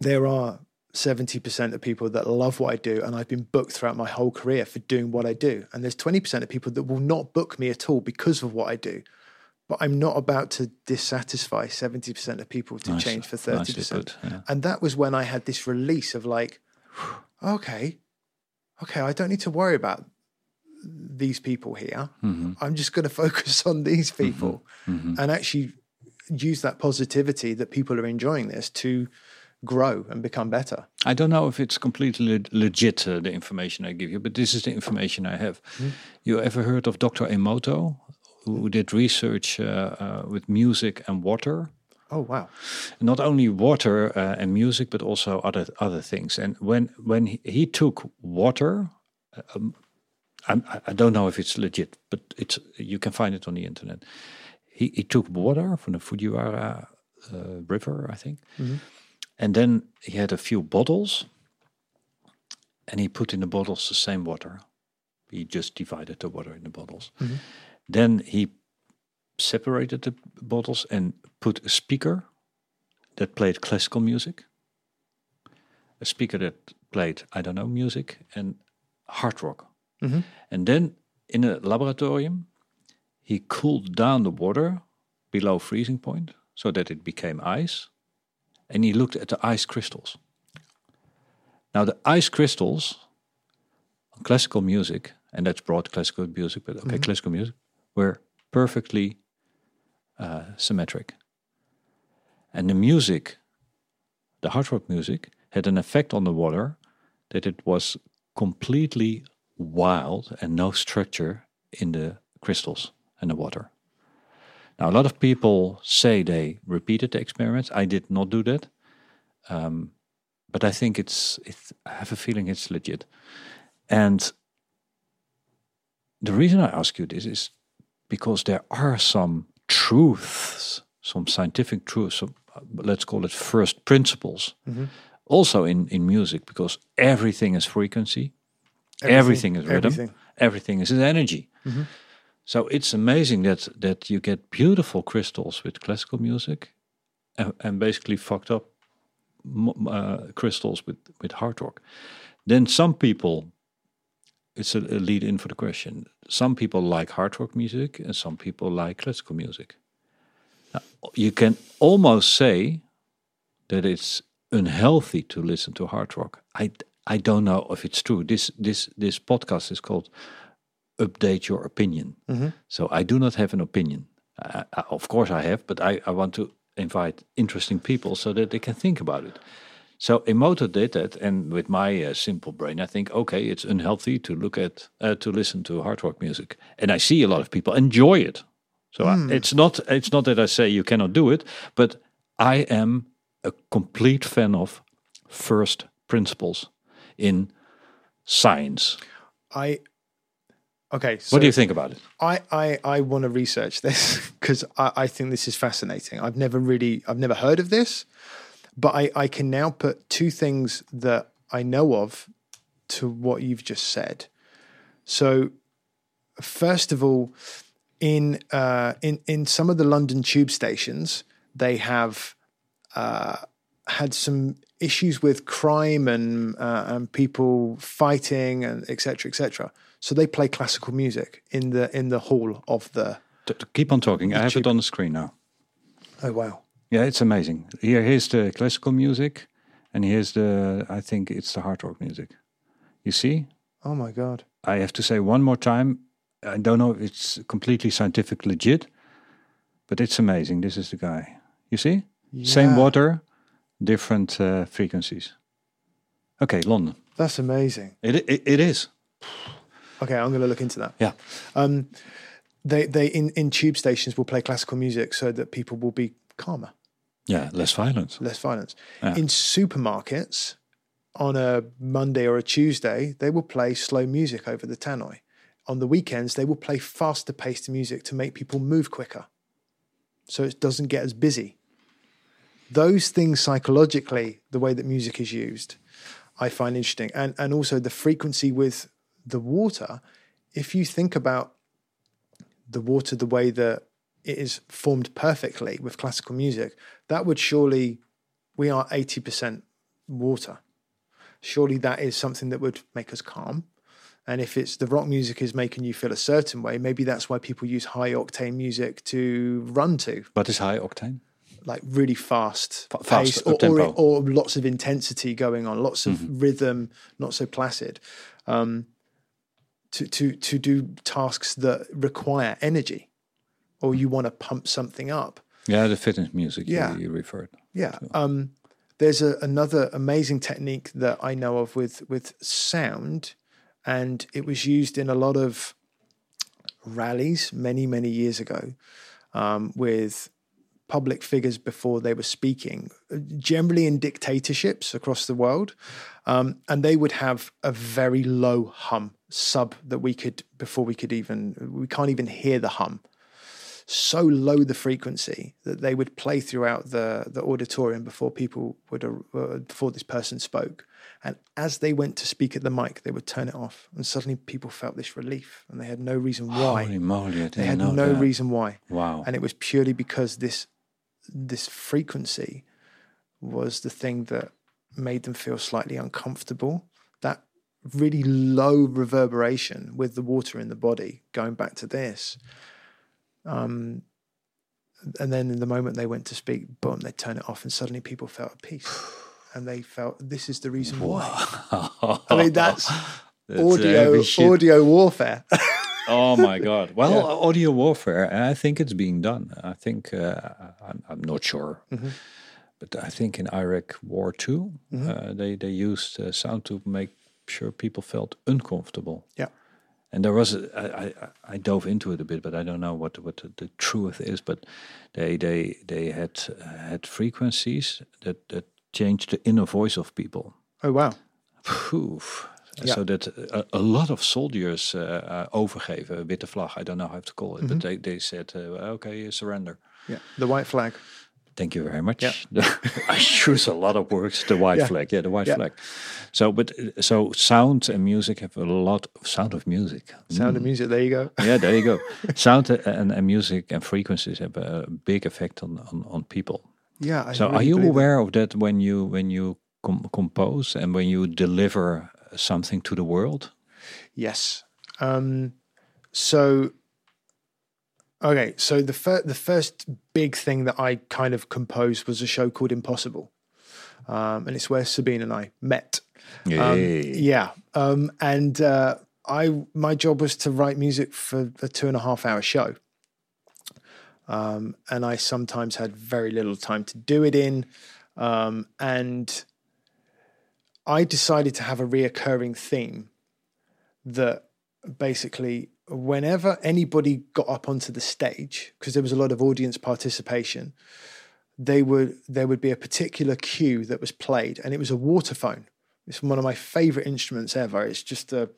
there are. 70% of people that love what I do, and I've been booked throughout my whole career for doing what I do. And there's 20% of people that will not book me at all because of what I do. But I'm not about to dissatisfy 70% of people to Nice- change for 30%. put, yeah. And that was when I had this release of like, okay, okay, I don't need to worry about these people here. Mm-hmm. I'm just going [laughs] to focus on these people and actually use that positivity that people are enjoying this to grow and become better. I don't know if it's completely legit uh, the information I give you, but this is the information I have. You ever heard of Dr. Emoto, who did research uh, uh, with music and water? Oh, wow. Not only water uh, and music, but also other other things. And when when he, he took water, um, I- I don't know if it's legit, but it's you can find it on the internet. He, he took water from the Fujiwara uh, River, I think, and then he had a few bottles, and he put in the bottles the same water. He just divided the water in the bottles. Mm-hmm. Then he separated the bottles and put a speaker that played classical music, a speaker that played, I don't know, music, and hard rock. Mm-hmm. And then in a laboratorium, he cooled down the water below freezing point so that it became ice. And he looked at the ice crystals. Now, the ice crystals on classical music, and that's broad classical music, but okay, classical music, were perfectly uh, symmetric. And the music, the hard rock music, had an effect on the water that it was completely wild and no structure in the crystals and the water. Now, a lot of people say they repeated the experiments. I did not do that, um, but I think it's. it's I have a feeling it's legit. And the reason I ask you this is because there are some truths, some scientific truths, some, uh, let's call it first principles, also in, in music, because everything is frequency, everything, is rhythm, everything. everything is energy. So it's amazing that that you get beautiful crystals with classical music, and, and basically fucked up uh, crystals with with hard rock. Then some people, it's a, a lead in for the question. Some people like hard rock music, and some people like classical music. Now, you can almost say that it's unhealthy to listen to hard rock. I I don't know if it's true. This this this podcast is called update your opinion. So I do not have an opinion. Uh, uh, of course, I have, but I, I want to invite interesting people so that they can think about it. So Emoto did that, and with my uh, simple brain, I think, okay, it's unhealthy to look at uh, to listen to hard rock music, and I see a lot of people enjoy it. So I, it's not it's not that I say you cannot do it, but I am a complete fan of first principles in science. I okay. So what do you think about it? I I, I want to research this [laughs] because I, I think this is fascinating. I've never really I've never heard of this, but I I can now put two things that I know of to what you've just said. So, first of all, in uh, in in some of the London tube stations, they have uh, had some issues with crime and uh, and people fighting and etc. etc. So they play classical music in the in the hall of the. Keep on talking. I have it on the screen now. Oh wow! Yeah, it's amazing. Here, here's the classical music, and here's the. I think it's the hard rock music. You see? Oh my god! I have to say one more time. I don't know if it's completely scientific legit, but it's amazing. This is the guy. You see? Yeah. Same water, different uh, frequencies. Okay, London. That's amazing. It, it it is. Okay, I'm going to look into that. Yeah. Um, they they in in tube stations will play classical music so that people will be calmer, Yeah, less violence. less violence. Yeah. In supermarkets, on a Monday or a Tuesday, they will play slow music over the tannoy. On the weekends, they will play faster paced music to make people move quicker, so it doesn't get as busy. Those things psychologically, the way that music is used, I find interesting, and and also the frequency with the water. If you think about the water the way that it is formed perfectly with classical music, that would surely we are eighty percent water. Surely that is something that would make us calm. And if it's the rock music is making you feel a certain way, maybe that's why people use high octane music to run to, What is high octane? like really fast, Fa- fast, pace, or, or, or lots of intensity going on, lots of Mm-hmm. rhythm, not so placid, um, to to to do tasks that require energy, or you want to pump something up. Yeah, the fitness music. Yeah. you, you referred. Yeah. Um, there's a, another amazing technique that I know of with with sound, and it was used in a lot of rallies many many years ago um, with public figures before they were speaking, generally in dictatorships across the world, um, and they would have a very low hum sub that we could before we could even we can't even hear the hum so low the frequency that they would play throughout the the auditorium before people would uh, before this person spoke and as they went to speak at the mic they would turn it off and suddenly people felt this relief and they had no reason why Holy moly! They had no that. reason why Wow. and it was purely because this this frequency was the thing that made them feel slightly uncomfortable that really low reverberation with the water in the body going back to this um and then in the moment they went to speak boom they turn it off and suddenly people felt at peace and they felt this is the reason why i mean that's, [laughs] That's audio audio warfare [laughs] Oh my God! Well, audio warfare. I think it's being done. I think uh, I'm, I'm not sure, Mm-hmm. But I think in Iraq War 2 uh, they they used uh, sound to make sure people felt uncomfortable. yeah And there was, a, I, I, I dove into it a bit, but I don't know what what the, the truth is. But they they they had uh, had frequencies that that changed the inner voice of people. oh wow. Yeah. So that a, a lot of soldiers uh, uh, overgeven, witte vlag, I don't know how to call it, Mm-hmm. but they, they said, uh, okay, surrender. yeah the white flag Thank you very much. Yeah. [laughs] I choose a lot of words. The white Yeah. flag, yeah, the white Yeah. flag. So, but so sound and music have a lot of sound of music. sound of music there you go Yeah, there you go. [laughs] sound and, and music and frequencies have a big effect on on, on people. yeah I So, are you believe that. aware of that when you when you com- compose and when you deliver something to the world? Yes. Um, so, okay. So the fir- the first big thing that I kind of composed was a show called Impossible, um, and it's where Sabine and I met. Um, yeah. Um, and uh, I my job was to write music for a two and a half hour show. Um, and I sometimes had very little time to do it in. Um, and I decided to have a reoccurring theme that basically, whenever anybody got up onto the stage, because there was a lot of audience participation, they would there would be a particular cue that was played, and it was a waterphone. It's one of my favorite instruments ever. It's just a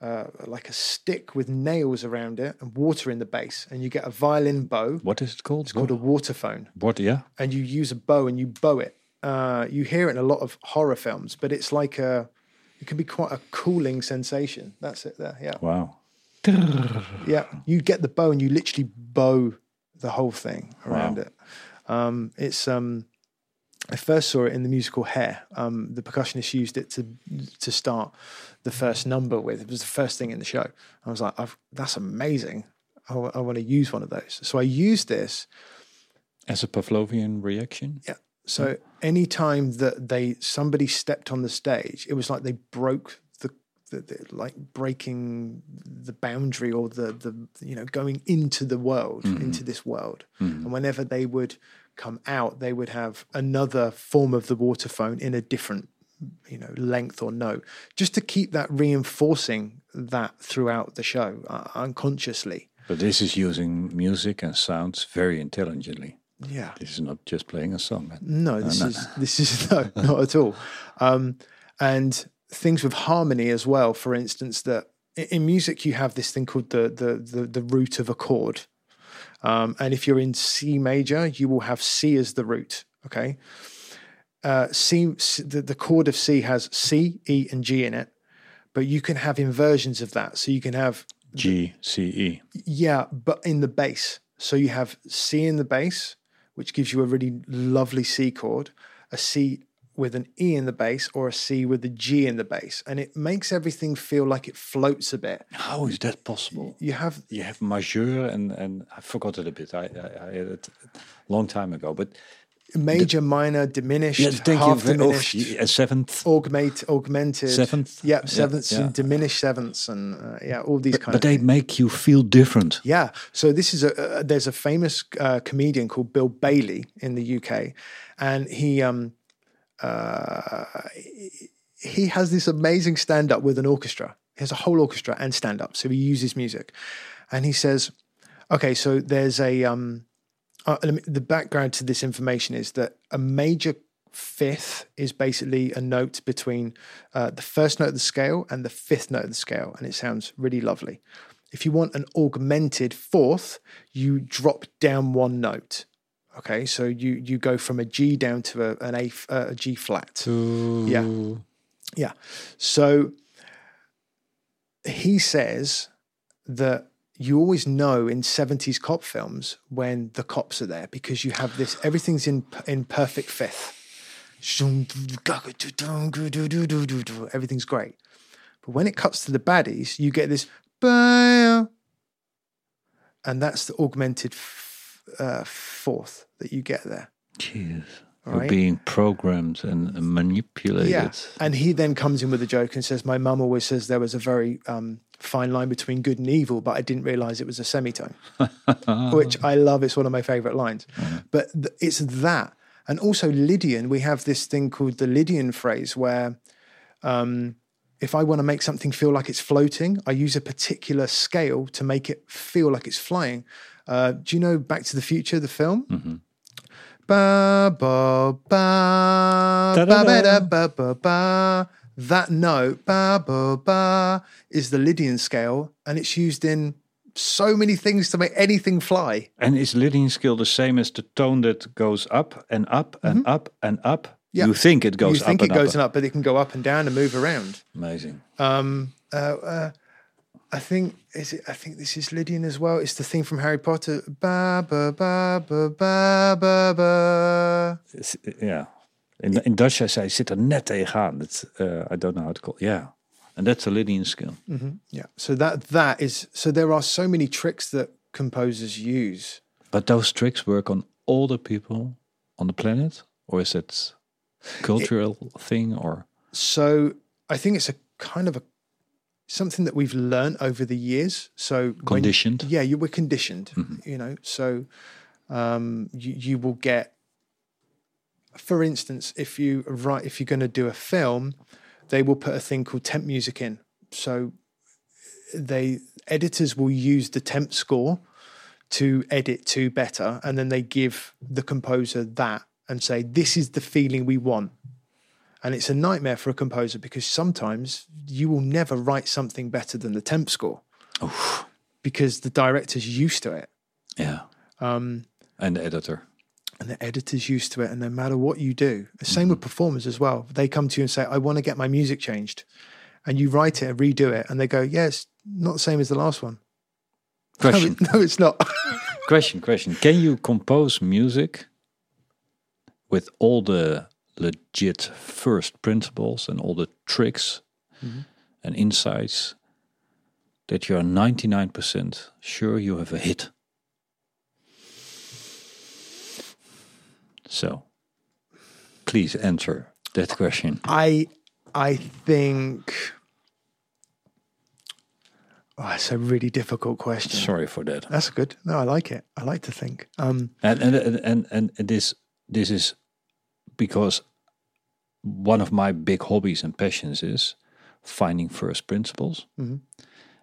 uh, like a stick with nails around it and water in the base, and you get a violin bow. What is it called? It's called a waterphone, What? Yeah. and you use a bow and you bow it. Uh, you hear it in a lot of horror films, but it's like a it can be quite a cooling sensation. That's it there. Yeah. Wow. Yeah, you get the bow and you literally bow the whole thing around Wow. it. Um, it's um, I first saw it in the musical Hair. Um, the percussionist used it to to start the first number with. It was the first thing in the show. I was like, I've, "That's amazing! I, want to use one of those." So I used this. As a Pavlovian reaction. Yeah. So anytime that they somebody stepped on the stage, it was like they broke the, the, like breaking the boundary or the the you know going into the world into this world. And whenever they would come out, they would have another form of the waterphone in a different you know length or note, just to keep that reinforcing that throughout the show uh, unconsciously. But this is using music and sounds very intelligently. Yeah. This is not just playing a song. No, this is this is [laughs] no, not at all. Um, and things with harmony as well. For instance, that in music you have this thing called the the the, the root of a chord, um, and if you're in C major, you will have C as the root. Okay, uh, C, C the, the chord of C has C, E, and G in it, but you can have inversions of that. So you can have G, C, E. yeah, but in the bass. So you have C in the bass, which gives you a really lovely C chord, a C with an E in the bass, or a C with a G in the bass. And it makes everything feel like it floats a bit. How is that possible? You have, You have majeur and, and I forgot it a bit. I, I, I had it a long time ago. But major, minor, diminished, yeah, thank half diminished, oh, a seventh. augment, augmented. Seventh? Yeah, Yeah, sevenths yeah. and diminished sevenths and uh, yeah, all these kind But of they things. make you feel different. Yeah. So this is a uh, there's a famous uh, comedian called Bill Bailey in the UK, and he um uh he has this amazing stand up with an orchestra. He has a whole orchestra and stand up. So he uses music, and he says, okay, so there's a um uh, the background to this information is that a major fifth is basically a note between uh, the first note of the scale and the fifth note of the scale, and it sounds really lovely. If you want an augmented fourth, you drop down one note. Okay, so you you go from a G down to a, an A uh, a G flat. Yeah. Yeah. So he says that you always know in 70s cop films when the cops are there because you have this everything's in in perfect fifth. Everything's great. But when it cuts to the baddies, you get this and that's the augmented uh, fourth that you get there. Jeez. All You're right. being programmed and manipulated. Yeah. And he then comes in with a joke and says, My mum always says there was a very um, fine line between good and evil, but I didn't realize it was a semitone, [laughs] which I love. It's one of my favorite lines. But th- it's that. And also Lydian, we have this thing called the Lydian phrase where um, if I want to make something feel like it's floating, I use a particular scale to make it feel like it's flying. Uh, do you know Back to the Future, the film? Ba ba ba ba ba da ba ba ba. That note ba ba ba is the Lydian scale, and it's used in so many things to make anything fly. And is Lydian scale the same as the tone that goes up and up and up and up? Mm-hmm. Yeah. You think it goes up. you think up it and goes up. up, but it can go up and down and move around. Amazing. Um, uh, uh, I think is it. I think this is Lydian as well. It's the thing from Harry Potter. Ba ba ba ba ba ba ba. Yeah. In, in Dutch I say zit er net tegenaan. It's, uh, I don't know how to call It. Yeah. And that's a Lydian scale. Yeah. So that that is. So there are so many tricks that composers use. But those tricks work on all the people on the planet? Or is it cultural thing or So I think it's a kind of a something that we've learned over the years. So when- yeah, you were conditioned. You know, so um, you you will get. For instance, if you write, if you're going to do a film, they will put a thing called temp music in. So they editors will use the temp score to edit to better, and then they give the composer that and say, "This is the feeling we want." And it's a nightmare for a composer because sometimes you will never write something better than the temp score because the director's used to it Yeah. um, And the editor. and the editor's used to it. And no matter what you do, the same with performers as well. They come to you and say, I want to get my music changed. And you write it and redo it. And they go, Yeah, not the same as the last one. [laughs] Question. it- no it's not. question. Question. Can you compose music with all the legit first principles and all the tricks and insights that you're 99% sure you have a hit? So, please answer that question. I I think oh, it's a really difficult question. Sorry for that. That's good. No, I like it. I like to think. Um, And and and and, and this this is because one of my big hobbies and passions is finding first principles mm-hmm.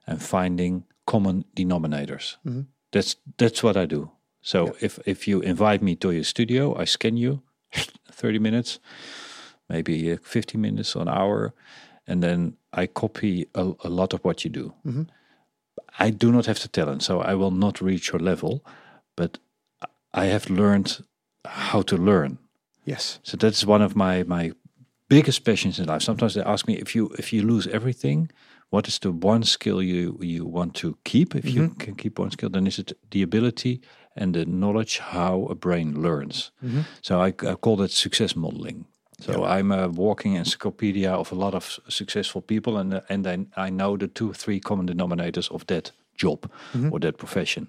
and finding common denominators. Mm-hmm. That's that's what I do. So if if you invite me to your studio, I scan you, [laughs] thirty minutes, maybe uh, fifty minutes or an hour, and then I copy a, a lot of what you do. Mm-hmm. I do not have the talent, so I will not reach your level, but I have learned how to learn. yes. So that's one of my my biggest passions in life. Sometimes they ask me if you if you lose everything, what is the one skill you you want to keep? If you mm-hmm. can keep one skill, then is it the ability and the knowledge how a brain learns. Mm-hmm. So I, I call that success modeling. So I'm a walking encyclopedia of a lot of successful people, and and I, I know the two three common denominators of that job mm-hmm. or that profession.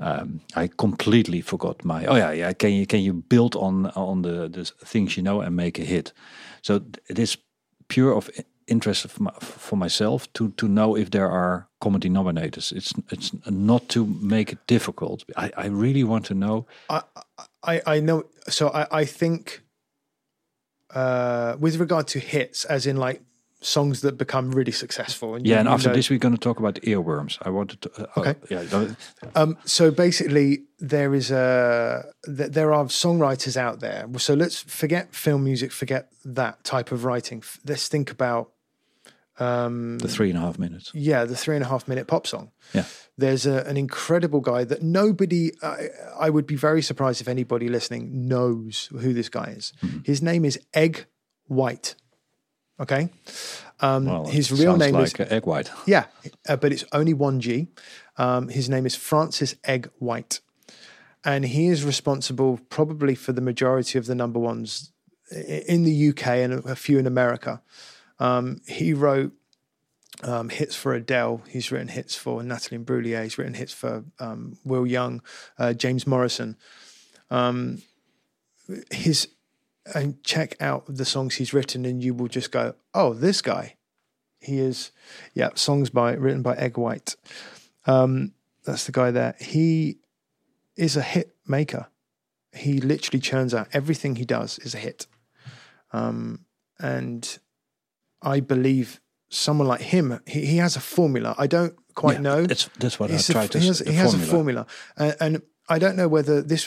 Um, I completely forgot my. Oh yeah, yeah. Can you can you build on on the the things you know and make a hit? So it is pure of interest my, for myself to to know if there are common denominators. It's it's not to make it difficult. I I really want to know. I, I, I know. So I, I think uh, with regard to hits, as in like songs that become really successful. And you- Yeah, and you after know- this we're going to talk about earworms. I wanted to. Uh, Okay. oh, yeah. Um, so basically, there is a th- there are songwriters out there. So let's forget film music, forget that type of writing. Let's think about The three and a half minutes. yeah, the three and a half minute pop song. Yeah. There's a, an incredible guy that nobody. I, I would be very surprised if anybody listening knows who this guy is. Mm-hmm. His name is Eg White. Okay. Um, Well, his real name is like uh, egg white. [laughs] yeah, uh, but it's only one G. Um, his name is Francis Eg White, and he is responsible probably for the majority of the number ones in the UK and a few in America. Um, he wrote um, hits for Adele. He's written hits for Natalie Imbruglia. He's written hits for um, Will Young, uh, James Morrison. Um, his and check out the songs he's written, and you will just go, "Oh, this guy." He is, yeah, songs by written by Eg White. Um, that's the guy there. He is a hit maker. He literally churns out everything he does is a hit. Um, and I believe someone like him, he, he has a formula. I don't quite Yeah, know. That's that's what He's I tried to. he has, he has a formula. formula, and, and I don't know whether this